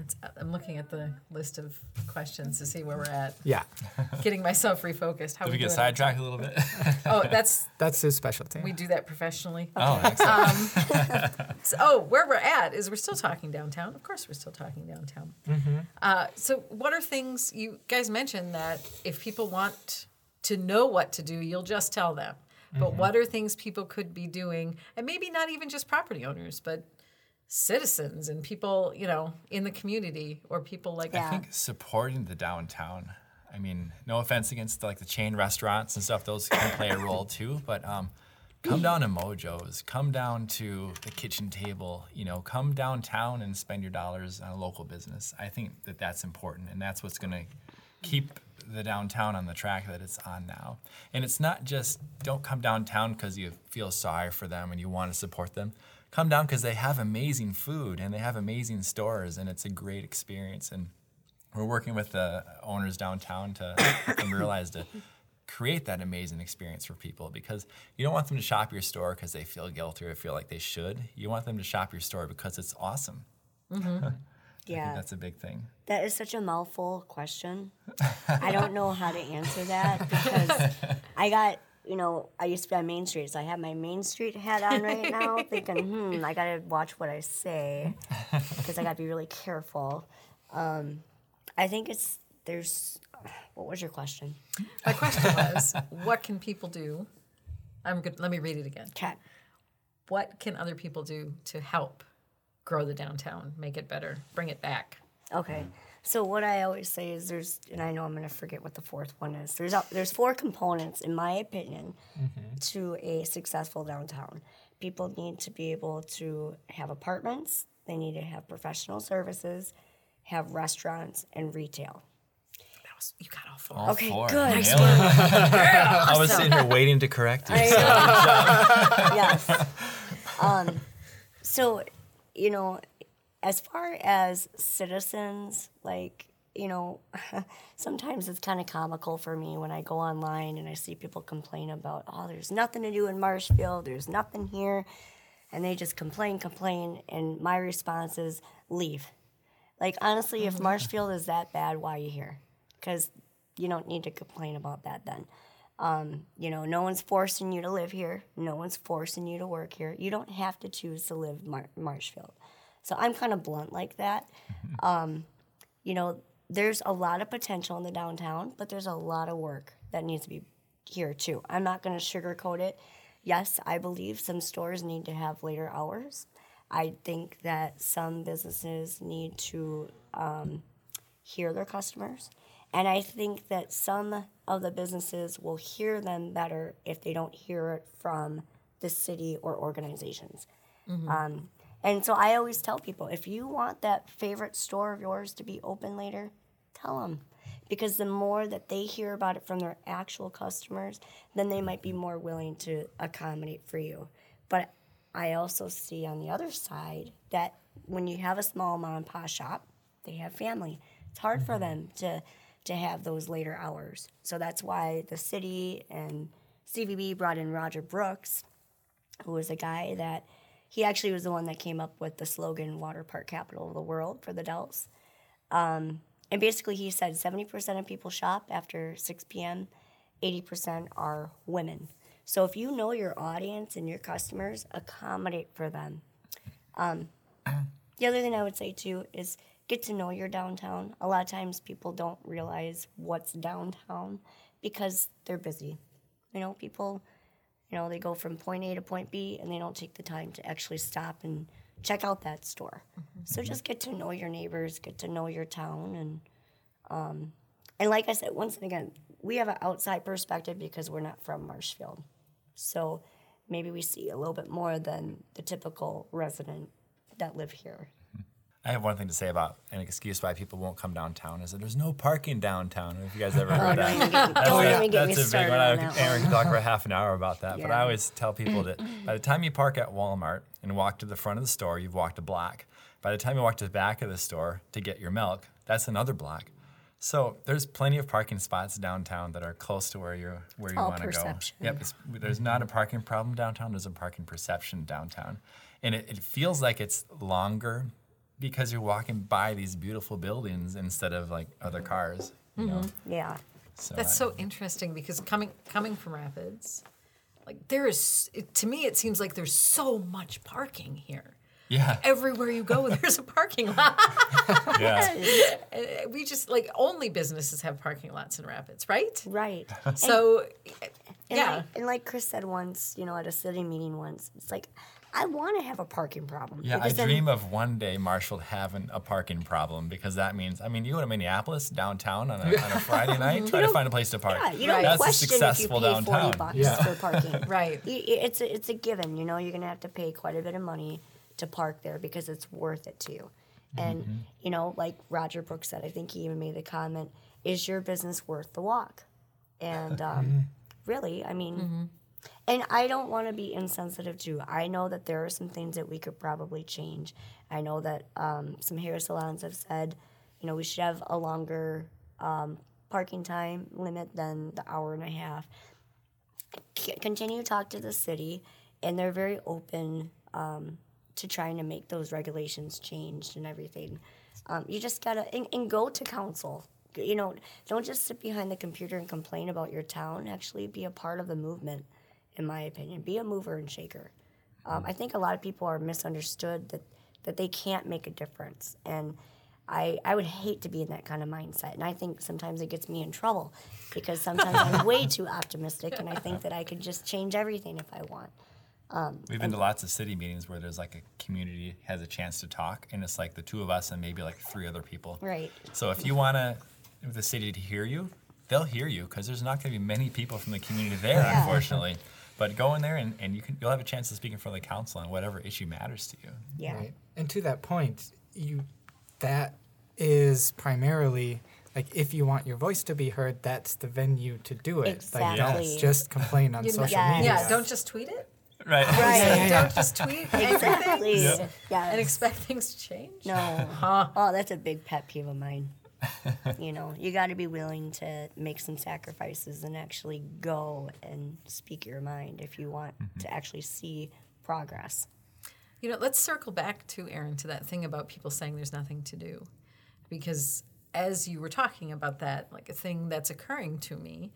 It's- I'm looking at the list of questions to see where we're at. Yeah. Getting myself refocused. How Did we get doing? sidetracked a little bit? Oh, that's That's his specialty. we do that professionally. oh, excellent. Um, so, oh, where we're at is we're still talking downtown. Of course, we're still talking downtown. Mm-hmm. Uh, so, what are things you guys mentioned that if people want to know what to do, you'll just tell them? But mm-hmm. what are things people could be doing, and maybe not even just property owners, but citizens and people, you know, in the community or people like Yeah. I think supporting the downtown. I mean, no offense against like the chain restaurants and stuff; those can play a role too. But um, come down to Mojo's, come down to the kitchen table. You know, come downtown and spend your dollars on a local business. I think that that's important, and that's what's going to keep the downtown on the track that it's on now. And it's not just don't come downtown because you feel sorry for them and you want to support them. Come down because they have amazing food and they have amazing stores, and it's a great experience. And we're working with the owners downtown to them realize to create that amazing experience for people because you don't want them to shop your store because they feel guilty or feel like they should. You want them to shop your store because it's awesome. Mm-hmm. I think Yeah. that's a big thing. That is such a mouthful question. I don't know how to answer that because I got, you know, I used to be on Main Street, so I have my Main Street hat on right now, thinking, hmm, I gotta watch what I say because I gotta be really careful. Um, I think it's there's. What was your question? my question was, what can people do? I'm good. Let me read it again. Cat. What can other people do to help grow the downtown, make it better, bring it back. Okay. So what I always say is there's, and I know I'm going to forget what the fourth one is. There's a, there's four components, in my opinion, to a successful downtown. People need to be able to have apartments. They need to have professional services, have restaurants, and retail. That was you got all four. All Okay, four. good. Nice it. I was sitting here waiting to correct you. I know. yes. Um, so, you know, as far as citizens, like, you know, sometimes it's kind of comical for me when I go online and I see people complain about, oh, there's nothing to do in Marshfield, there's nothing here. And they just complain, complain. And my response is, leave. Like, honestly, if Marshfield is that bad, why are you here? Because you don't need to complain about that then. Um, you know, no one's forcing you to live here. No one's forcing you to work here. You don't have to choose to live Mar- Marshfield. So I'm kind of blunt like that. Um, you know, there's a lot of potential in the downtown, but there's a lot of work that needs to be here too. I'm not going to sugarcoat it. Yes, I believe some stores need to have later hours. I think that some businesses need to um, hear their customers. And I think that some of the businesses will hear them better if they don't hear it from the city or organizations. Um, and so I always tell people if you want that favorite store of yours to be open later, tell them. Because the more that they hear about it from their actual customers, then they might be more willing to accommodate for you. But I also see on the other side that when you have a small mom and pop shop, they have family. It's hard for them to to have those later hours. So that's why the city and CVB brought in Roger Brooks, who was a guy that he actually was the one that came up with the slogan "Water Park Capital of the World" for the Dells. Um, and basically, he said 70% of people shop after 6 p.m., 80% are women. So if you know your audience and your customers, accommodate for them. Um, the other thing I would say too is get to know your downtown. A lot of times people don't realize what's downtown because they're busy. You know, people, you know, they go from point A to point B and they don't take the time to actually stop and check out that store. So just get to know your neighbors, get to know your town, and um, and like I said, once again, we have an outside perspective because we're not from Marshfield, so maybe we see a little bit more than the typical resident that live here. I have one thing to say about an excuse why people won't come downtown is that there's no parking downtown. If you guys ever oh, heard that, That's Don't a- even get me that's a big one. on I- that Erin can talk for half an hour about that. But I always tell people that by the time you park at Walmart and walk to the front of the store, you've walked a block. By the time you walk to the back of the store to get your milk, that's another block. So there's plenty of parking spots downtown that are close to where you're where you want to go. Yep, there's not a parking problem downtown. There's a parking perception downtown, and it, it feels like it's longer because you're walking by these beautiful buildings instead of like other cars. You know, mm-hmm. Yeah. so That's I- so interesting because coming coming from Rapids, like there is it, to me it seems like there's so much parking here. yeah, Everywhere you go, there's a parking lot. yeah. We just like only businesses have parking lots in Rapids, right? Right. So, And yeah, like, and like Chris said once, you know, at a city meeting once, it's like, I want to have a parking problem. Yeah, I because then- dream of one day Marshall having a parking problem because that means, I mean, you go to Minneapolis downtown on a, on a Friday night, try to find a place to park. Yeah, you don't Right. That's a question if you successful pay downtown. forty bucks Yeah. for parking. right. Y- y- It's a, it's a given. You know, you're gonna have to pay quite a bit of money to park there because it's worth it to you. And Mm-hmm. you know, like Roger Brooks said, I think he even made the comment: "Is your business worth the walk?" And um, really, I mean, and I don't want to be insensitive too. I know that there are some things that we could probably change. I know that um, some hair salons have said, you know, we should have a longer um, parking time limit than the hour and a half. C- continue to talk to the city, and they're very open um, to trying to make those regulations changed and everything. Um, you just gotta and, and go to council. You know, don't just sit behind the computer and complain about your town. Actually, be a part of the movement. In my opinion, be a mover and shaker. Um, I think a lot of people are misunderstood that that they can't make a difference, and I I would hate to be in that kind of mindset. And I think sometimes it gets me in trouble because sometimes I'm way too optimistic, and I think that I could just change everything if I want. We've been to lots of city meetings where there's like a community has a chance to talk, and it's like the two of us and maybe like three other people. Right. So if you want to, the city to hear you, they'll hear you because there's not going to be many people from the community there, Yeah. unfortunately. But go in there and, and you can you'll have a chance to speak in front of the council on whatever issue matters to you. Yeah. Right. And to that point, you that is primarily like if you want your voice to be heard, that's the venue to do it. Like Exactly. don't just complain on social Yes. media. Yeah, don't just tweet it. Right. Right. yeah, yeah. Don't just tweet angry Exactly. things Yeah. and expect things to change. No. Huh. Oh, that's a big pet peeve of mine. you know, you got to be willing to make some sacrifices and actually go and speak your mind if you want mm-hmm. to actually see progress. You know, let's circle back to Erin to that thing about people saying there's nothing to do. Because as you were talking about that, like a thing that's occurring to me,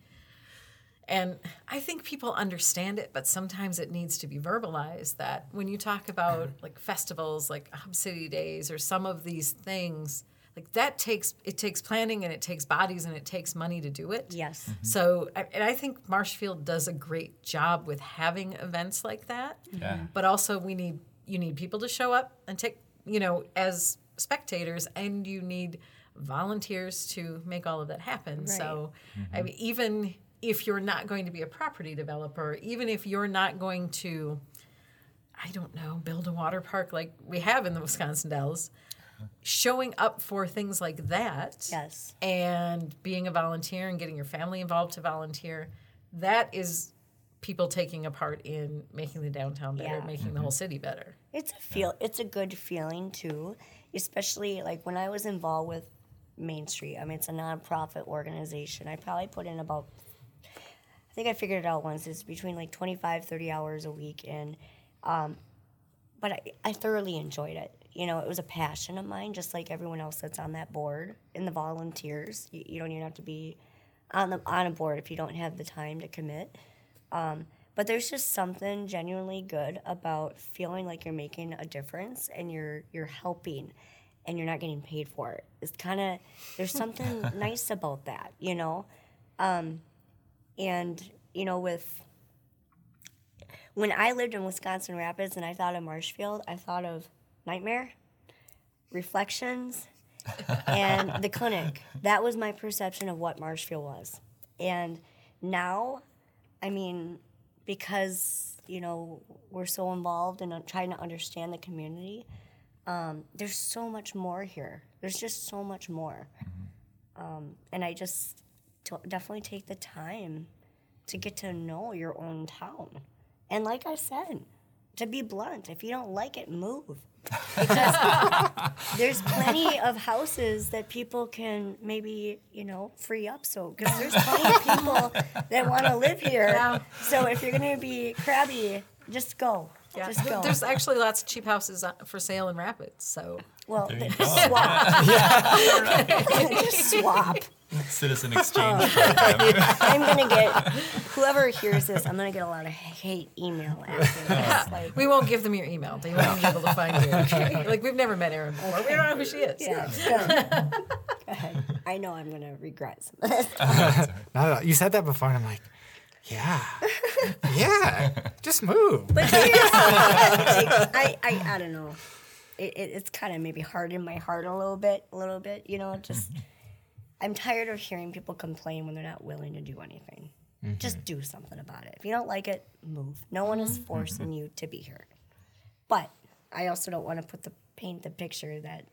and I think people understand it, but sometimes it needs to be verbalized that when you talk about mm-hmm. like festivals like Hub City Days or some of these things, like that takes it takes planning and it takes bodies and it takes money to do it. Yes. Mm-hmm. So, I- and I think Marshfield does a great job with having events like that. Yeah. Mm-hmm. But also, we need you need people to show up and take you know as spectators, and you need volunteers to make all of that happen. right. So, I mm-hmm. mean, even if you're not going to be a property developer, even if you're not going to, I don't know, build a water park like we have in the Wisconsin Dells, showing up for things like that Yes. and being a volunteer and getting your family involved to volunteer that is people taking a part in making the downtown better Yeah. making the whole city better It's a feel. It's a good feeling too, especially like when I was involved with Main Street. I mean, it's a nonprofit organization. I probably put in about. I think I figured it out once. It's between like 25, 30 hours a week, and um, but I, I thoroughly enjoyed it. You know, it was a passion of mine, just like everyone else that's on that board and the volunteers. You, you don't even have to be on the on a board if you don't have the time to commit. Um, but there's just something genuinely good about feeling like you're making a difference and you're you're helping and you're not getting paid for it. It's kind of there's something nice about that, you know. Um, and you know, with when I lived in Wisconsin Rapids and I thought of Marshfield, I thought of Nightmare, Reflections, and the clinic. That was my perception of what Marshfield was. And now, I mean, because, you know, we're so involved in uh, trying to understand the community, um, there's so much more here. There's just so much more. Um, and I just t- definitely take the time to get to know your own town. And like I said, to be blunt, if you don't like it, move. Because there's plenty of houses that people can maybe, you know, free up. So, because there's plenty of people that want to live here. Yeah. So, if you're going to be crabby, just go. Just go. there's actually lots of cheap houses uh, for sale in rapids so well, There you th- go. swap. just swap. Citizen exchange program. I'm gonna get whoever hears this. I'm gonna get a lot of hate email after this. Like, we won't give them your email they won't be able to find you like we've never met erin before we don't know who she is yeah, go. Go ahead. I know I'm gonna regret some of this. Not at all. You said that before, and I'm like, yeah, yeah, just move. But seriously, like, I, I, I don't know. It, it, it's kind of maybe hard in my heart a little bit, a little bit. You know, just I'm tired of hearing people complain when they're not willing to do anything. Just mm-hmm. do something about it. If you don't like it, move. No one is mm-hmm. forcing mm-hmm. you to be here. But I also don't want to put the paint the picture that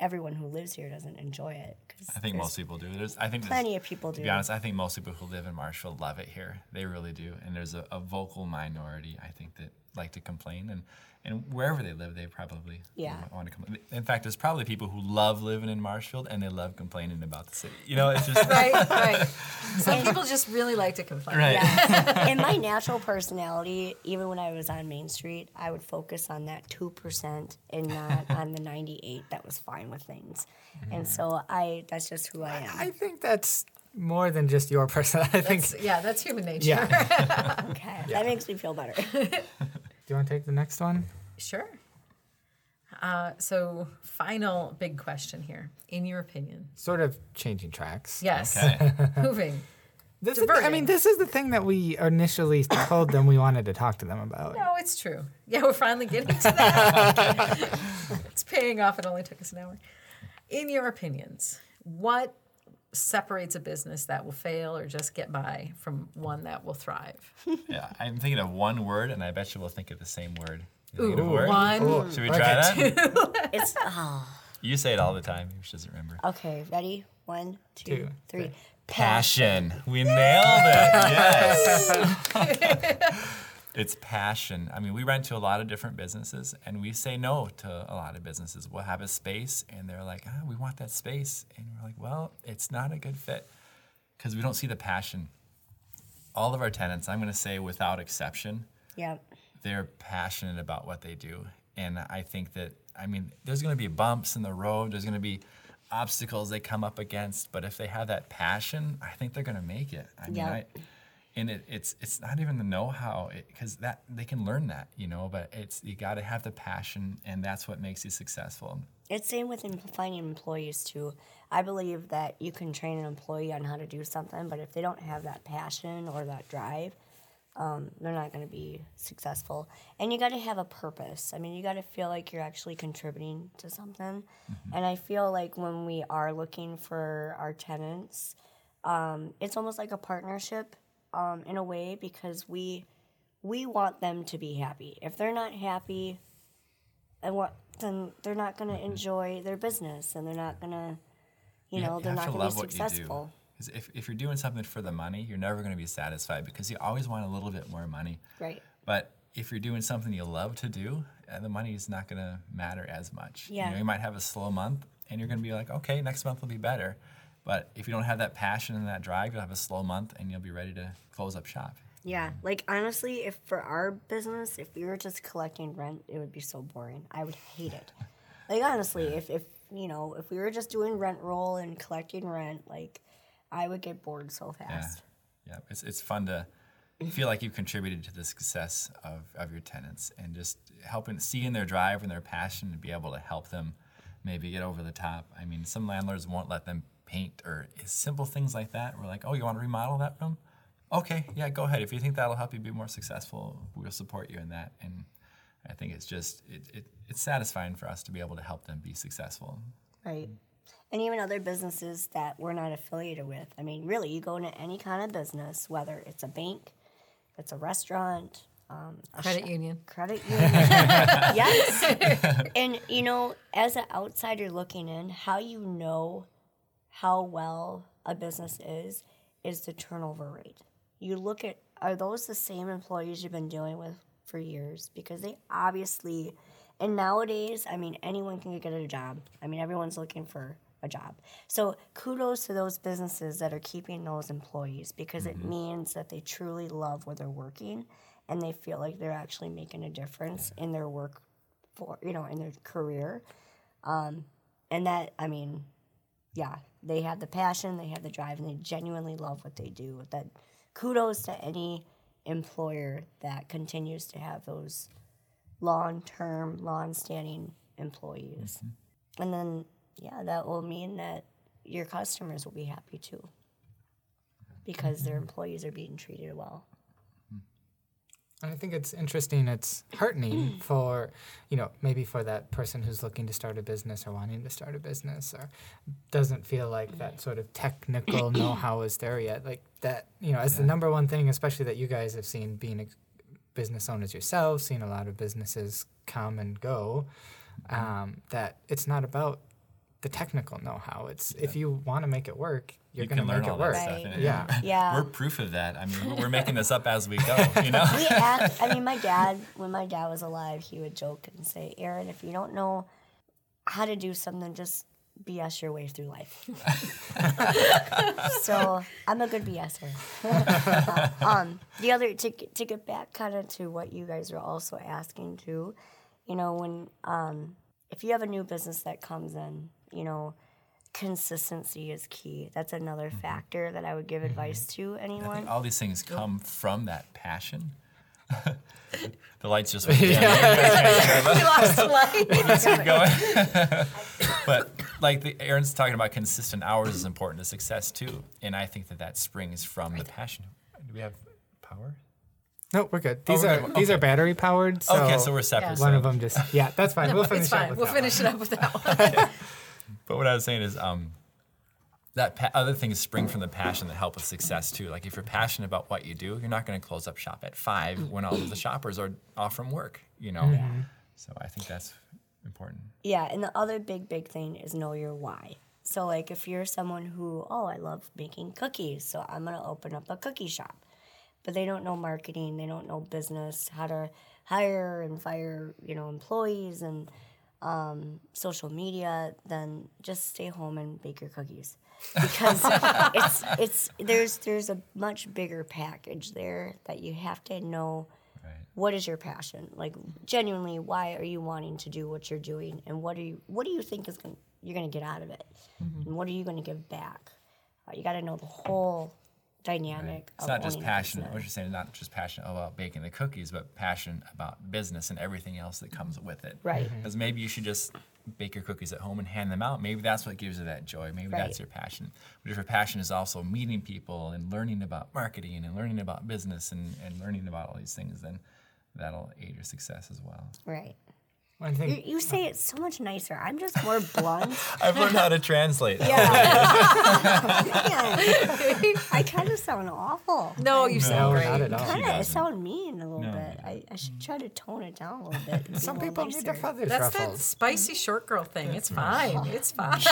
everyone who lives here doesn't enjoy it. I think most people do. There's, I think plenty of people To do. be honest, I think most people who live in Marshall love it here. They really do. And there's a, a vocal minority, I think, that like to complain. And, and wherever they live, they probably Yeah. want to complain. In fact, there's probably people who love living in Marshfield and they love complaining about the city. You know, it's just right right some people just really like to complain right. Yeah. In my natural personality, even when I was on Main Street, I would focus on that 2% and not on the 98 that was fine with things. And mm. so I that's just who I am. I think that's more than just your person. I think. That's- yeah that's human nature Yeah. Okay. That makes me feel better. Do you want to take the next one? Sure. Uh, so, final big question here. In your opinion, Sort of changing tracks. yes, Okay. moving. This is the, I mean, this is the thing that we initially told them we wanted to talk to them about. No, it's true. Yeah, we're finally getting to that. it's paying off. It only took us an hour. In your opinions, what separates a business that will fail or just get by from one that will thrive? Yeah, I'm thinking of one word, and I bet you we'll think of the same word. You thinking of a Ooh, one. Should we try that? It's oh, You say it all the time. She doesn't remember. okay. Ready? One, two, Two, three. three. Passion. We nailed it. Yes. it's passion. I mean, we rent to a lot of different businesses and we say no to a lot of businesses. We'll have a space and they're like, ah, we want that space. And we're like, well, it's not a good fit because we don't see the passion. All of our tenants, I'm going to say without exception, Yeah. They're passionate about what they do. And I think that, I mean, there's going to be bumps in the road, there's going to be obstacles they come up against, but if they have that passion, I think they're going to make it. I mean, Yeah. I, and it, it's it's not even the know-how because that they can learn that, you know. But it's you got to have the passion, and that's what makes you successful. It's the same with finding employees too. I believe that you can train an employee on how to do something, but if they don't have that passion or that drive, um, they're not going to be successful. And you got to have a purpose. I mean, you got to feel like you're actually contributing to something. And I feel like when we are looking for our tenants, um, it's almost like a partnership um, in a way because we we want them to be happy. If they're not happy, and what then they're not going to enjoy their business and they're not going to you know they're not going to be successful 'Cause if, if you're doing something for the money, you're never going to be satisfied because you always want a little bit more money. right But if you're doing something you love to do, uh, the money is not going to matter as much. You, Yeah. know, you might have a slow month and you're going to be like, okay, next month will be better. But if you don't have that passion and that drive, you'll have a slow month and you'll be ready to close up shop. yeah like honestly if for our business if we were just collecting rent it would be so boring i would hate it like honestly if, if you know if we were just doing rent roll and collecting rent like i would get bored so Yeah. fast Yeah. It's, it's fun to feel like you've contributed to the success of, of your tenants and just helping, seeing their drive and their passion to be able to help them maybe get over the top. I mean, some landlords won't let them paint or simple things like that. We're like, oh, you want to remodel that room? Okay, yeah, go ahead. If you think that'll help you be more successful, we'll support you in that. And I think it's just, it, it, it's satisfying for us to be able to help them be successful. Right. And even other businesses that we're not affiliated with. I mean, really, you go into any kind of business, whether it's a bank, it's a restaurant, um, a Credit shop- union. credit union. yes. and, you know, as an outsider looking in, how you know how well a business is, is the turnover rate. You look at, are those the same employees you've been dealing with for years? Because they obviously, and nowadays, I mean, anyone can get a job. I mean, everyone's looking for a job. So kudos to those businesses that are keeping those employees because it means that they truly love where they're working and they feel like they're actually making a difference in their work for, you know, in their career. Um, and that, I mean, yeah, they have the passion, they have the drive, and they genuinely love what they do. That kudos to any employer that continues to have those long-term, long-standing employees. And then, yeah, that will mean that your customers will be happy too, because their employees are being treated well. And I think it's interesting. It's heartening mm. for, you know, maybe for that person who's looking to start a business or wanting to start a business or doesn't feel like that mm. sort of technical know-how is there yet. Like that, you know, as the number one thing, especially that you guys have seen being business owners yourselves, seen a lot of businesses come and go, mm. um, that it's not about the technical know-how. It's if you want to make it work, you're you going to can learn make all it work. that stuff. Right. and- Yeah. Yeah. We're proof of that. I mean, we're- we're making this up as we go, you know? we asked, I mean, my dad, when my dad was alive, he would joke and say, Erin, if you don't know how to do something, just BS your way through life. so I'm a good BSer. um, the other, to, get- to get back kind of to what you guys are also asking too, you know, when, um, if you have a new business that comes in, you know, consistency is key. That's another mm-hmm. factor that I would give mm-hmm. advice to anyone. all these things come from that passion. The lights just went dim. we lost the light. going. but like the, Erin's talking about consistent hours is important to success too, and I think that that springs from the passion. Do we have power? No, we're good. These oh, we're are good. these are battery powered. So okay, so we're separate. Yeah. one so- of them just yeah, that's fine. we'll finish it's up fine. with We'll that finish one. it up with that one. But what I was saying is, um, that pa- other things spring from the passion that help with success too. Like if you're passionate about what you do, you're not going to close up shop at five when all of the shoppers are off from work. You know, so I think that's important. Yeah, and the other big, big thing is know your why. So, like, if you're someone who, oh, I love making cookies, so I'm gonna open up a cookie shop, but they don't know marketing, they don't know business, how to hire and fire, you know, employees and um, social media, then just stay home and bake your cookies. Because it's it's there's there's a much bigger package there that you have to know Right. what is your passion. Like genuinely why are you wanting to do what you're doing? And what do you what do you think is going you're going to get out of it? And what are you going to give back? Uh, you got to know the whole dynamic It's of not just owning a passion. What you're saying is not just passion about baking the cookies, but passion about business and everything else that comes with it. Right. Mm-hmm. Because maybe you should just bake your cookies at home and hand them out. Maybe that's what gives you that joy. Maybe Right. that's your passion. But if your passion is also meeting people and learning about marketing and learning about business and, and learning about all these things, then that'll aid your success as well. right One you, thing you say it so much nicer i'm just more blunt I've learned how to translate. Yeah. i kind of sound awful No, you no, sound great. not at all. kind of doesn't. sound mean a little No. bit I, I should try to tone it down a little bit Some a little people need their nicer. feathers That's that spicy short girl thing. It's fine. It's oh. fine.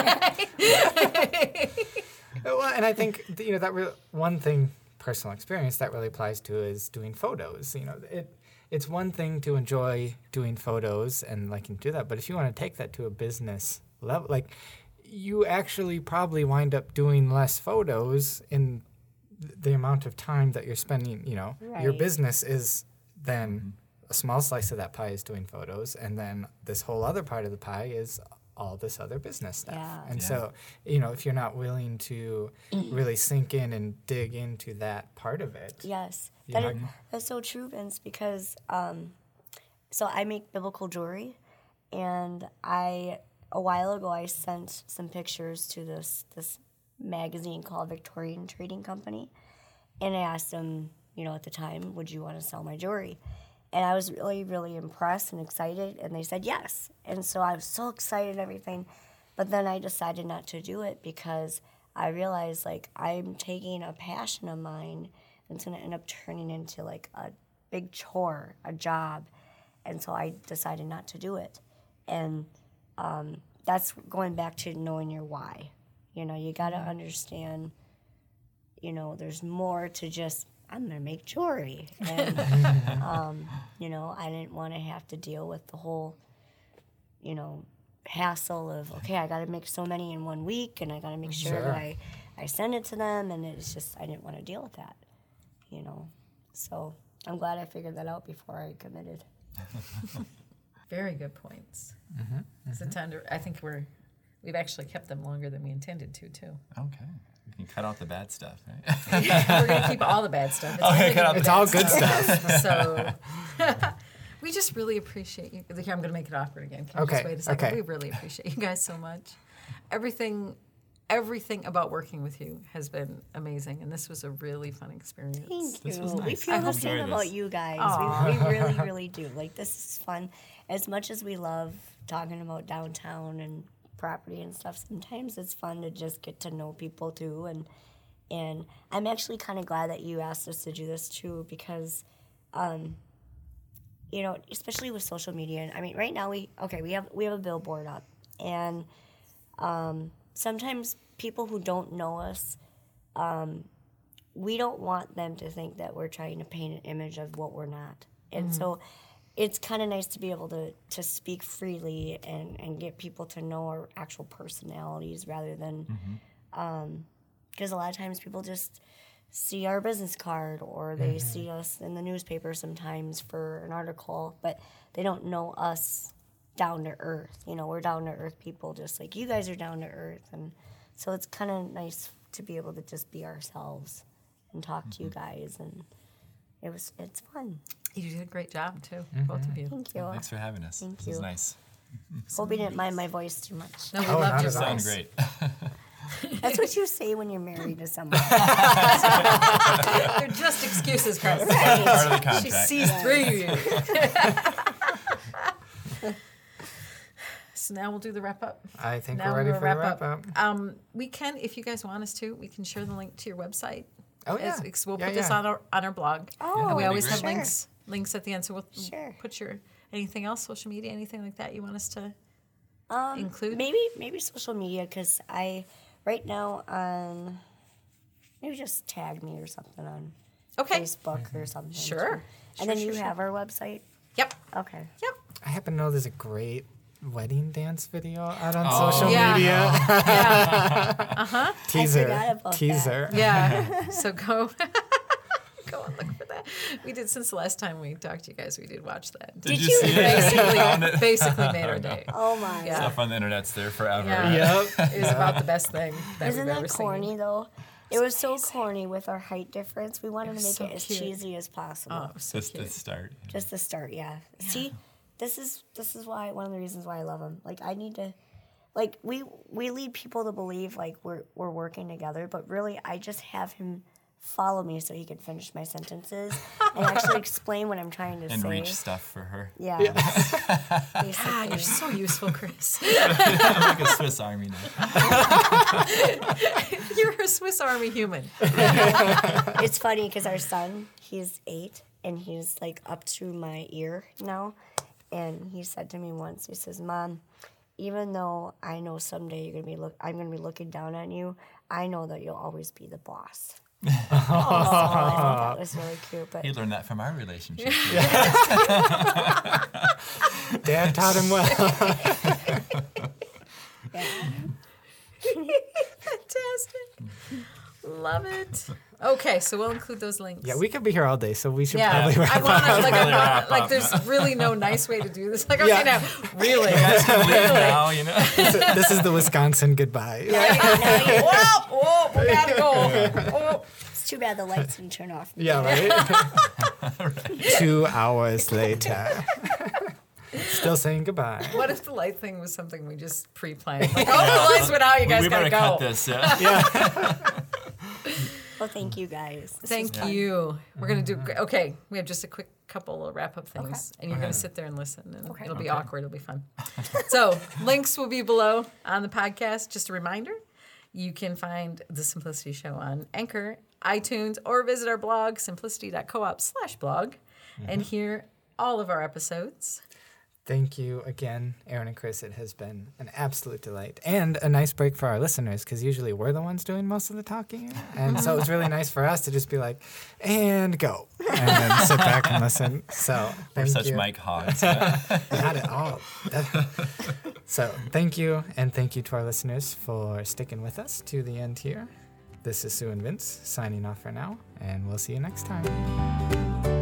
Well, and I think you know that re- one thing, personal experience that really applies to is doing photos. You know, it it's one thing to enjoy doing photos and liking to do that, but if you want to take that to a business level, like you actually probably wind up doing less photos in the amount of time that you're spending. You know, your business is then mm-hmm. a small slice of that pie is doing photos, and then this whole other part of the pie is all this other business stuff. Yeah. And Yeah. so, you know, if you're not willing to really sink in and dig into that part of it, Yes, that is, that's so true, Vince. Because um, so I make biblical jewelry, and I a while ago I sent some pictures to this this magazine called Victorian Trading Company, and I asked them, you know, at the time, would you want to sell my jewelry? And I was really, really impressed and excited, and they said yes. And so I was so excited and everything, but then I decided not to do it because I realized like I'm taking a passion of mine and it's gonna end up turning into like a big chore, a job. And so I decided not to do it. And um, that's going back to knowing your why. You know, you gotta understand, you know, there's more to just I'm gonna make jewelry. And um, you know, I didn't wanna have to deal with the whole, you know, hassle of okay, I gotta make so many in one week and I gotta make sure Sure. that I, I send it to them and it's just I didn't want to deal with that. You know. So I'm glad I figured that out before I committed. Very good points. It's a time to, I think we're, we've actually kept them longer than we intended to, too. Okay. You can cut out the bad stuff. Right? We're going to keep all the bad stuff. It's, only cut gonna out it's bad all good stuff. So we just really appreciate you. Here, I'm going to make it awkward again. Can you Okay, just wait a second? okay. We really appreciate you guys so much. Everything, everything about working with you has been amazing, and this was a really fun experience. Thank This you. was We nice. feel I the hope- same about you guys. We, we really, really do. Like this is fun. As much as we love talking about downtown and property and stuff, sometimes it's fun to just get to know people too. And and I'm actually kind of glad that you asked us to do this too because, um, you know, especially with social media. And I mean, right now we okay we have we have a billboard up, and um, sometimes people who don't know us we don't want them to think that we're trying to paint an image of what we're not. And so it's kind of nice to be able to, to speak freely and, and get people to know our actual personalities rather than, mm-hmm. um, because a lot of times people just see our business card or they mm-hmm. see us in the newspaper sometimes for an article, but they don't know us down to earth. You know, we're down to earth people just like you guys are down to earth. And so it's kind of nice to be able to just be ourselves and talk to you mm-hmm. guys and it was it's fun. You did a great job too, Mm-hmm. both of you. Thank you. Thanks for having us. Thank you. It was you. nice. Hope you didn't mind my voice too much. No, we Oh, loved not your. Sound voice. great. That's what you say when you're married to someone. They're just excuses, Chris. Part of the She contract. sees through you. so now we'll do the wrap up. I think Now we're ready we'll for the wrap up. Um, we can, if you guys want us to, we can share the link to your website. Oh yeah. As- we'll Yeah, put this on our on our blog. Oh, and we always have great. links links at the end. So we'll Sure. put your anything else, social media, anything like that you want us to Um, include. maybe maybe social media because I right now on maybe just tag me or something on Okay. Facebook or something. too. Sure. And Sure, then sure, you sure. have our website. Yep. Okay. Yep. I happen to know there's a great wedding dance video out on Oh. social Yeah. media. Uh-huh. Teaser. forgot about that. Teaser. Yeah. so go go and look for that. We did since the last time we talked to you guys, we did watch that. Did, Did you you see it? Basically, basically made our day. Oh my. Yeah. Stuff on the internet's there forever. Yeah. Yep. It was about the best thing that Isn't we've ever that corny seen. though? It was so corny with our height difference. We wanted to make so it as cute. cheesy as possible. Oh, so Just the cute. start. Just to start, yeah. See, this is this is why one of the reasons why I love him. Like I need to, like we we lead people to believe like we're we're working together, but really I just have him follow me so he can finish my sentences and actually explain what I'm trying to And say. And reach stuff for her. Yeah. Ah, Basically. you're so useful, Chris. I'm like a Swiss Army knife. you're a Swiss Army human. it's funny because our son, he's eight, and he's like up to my ear now. And he said to me once, he says, "Mom, even though I know someday you're gonna be look, I'm gonna be looking down on you. I know that you'll always be the boss." So I thought that was really cute. But He learned that from our relationship. Dad taught him well. Fantastic. Love it. Okay, so we'll include those links. yeah, we could be here all day, so we should Yeah, probably wrap I want to like, I'm Really not, wrap like up. there's really no nice way to do this. Like, okay, Yeah. now, really? now, you know. this is the Wisconsin goodbye. Yeah. Whoa, whoa, we gotta go. Oh. it's too bad the lights didn't turn off. Yeah, right? Two hours later. Still saying goodbye. What if the light thing was something we just pre-planned? Like, oh, the lights went out. You guys we gotta better go. cut this. Yeah. Well, thank you guys. This Thank was fun. you. We're gonna do gr- okay. We have just a quick couple of wrap up things, and you're gonna sit there and listen, and Okay. it'll be awkward. It'll be fun. so links will be below on the podcast. Just a reminder, you can find the Simplicity Show on Anchor, iTunes, or visit our blog simplicity.coop/blog, and mm-hmm. hear all of our episodes. Thank you again, Erin and Chris. It has been an absolute delight and a nice break for our listeners because usually we're the ones doing most of the talking. And so it was really nice for us to just be like, and go, and then sit back and listen. So We're such you. Mic Hogs. Not at all. so thank you, and thank you to our listeners for sticking with us to the end here. This is Sue and Vince signing off for now, and we'll see you next time.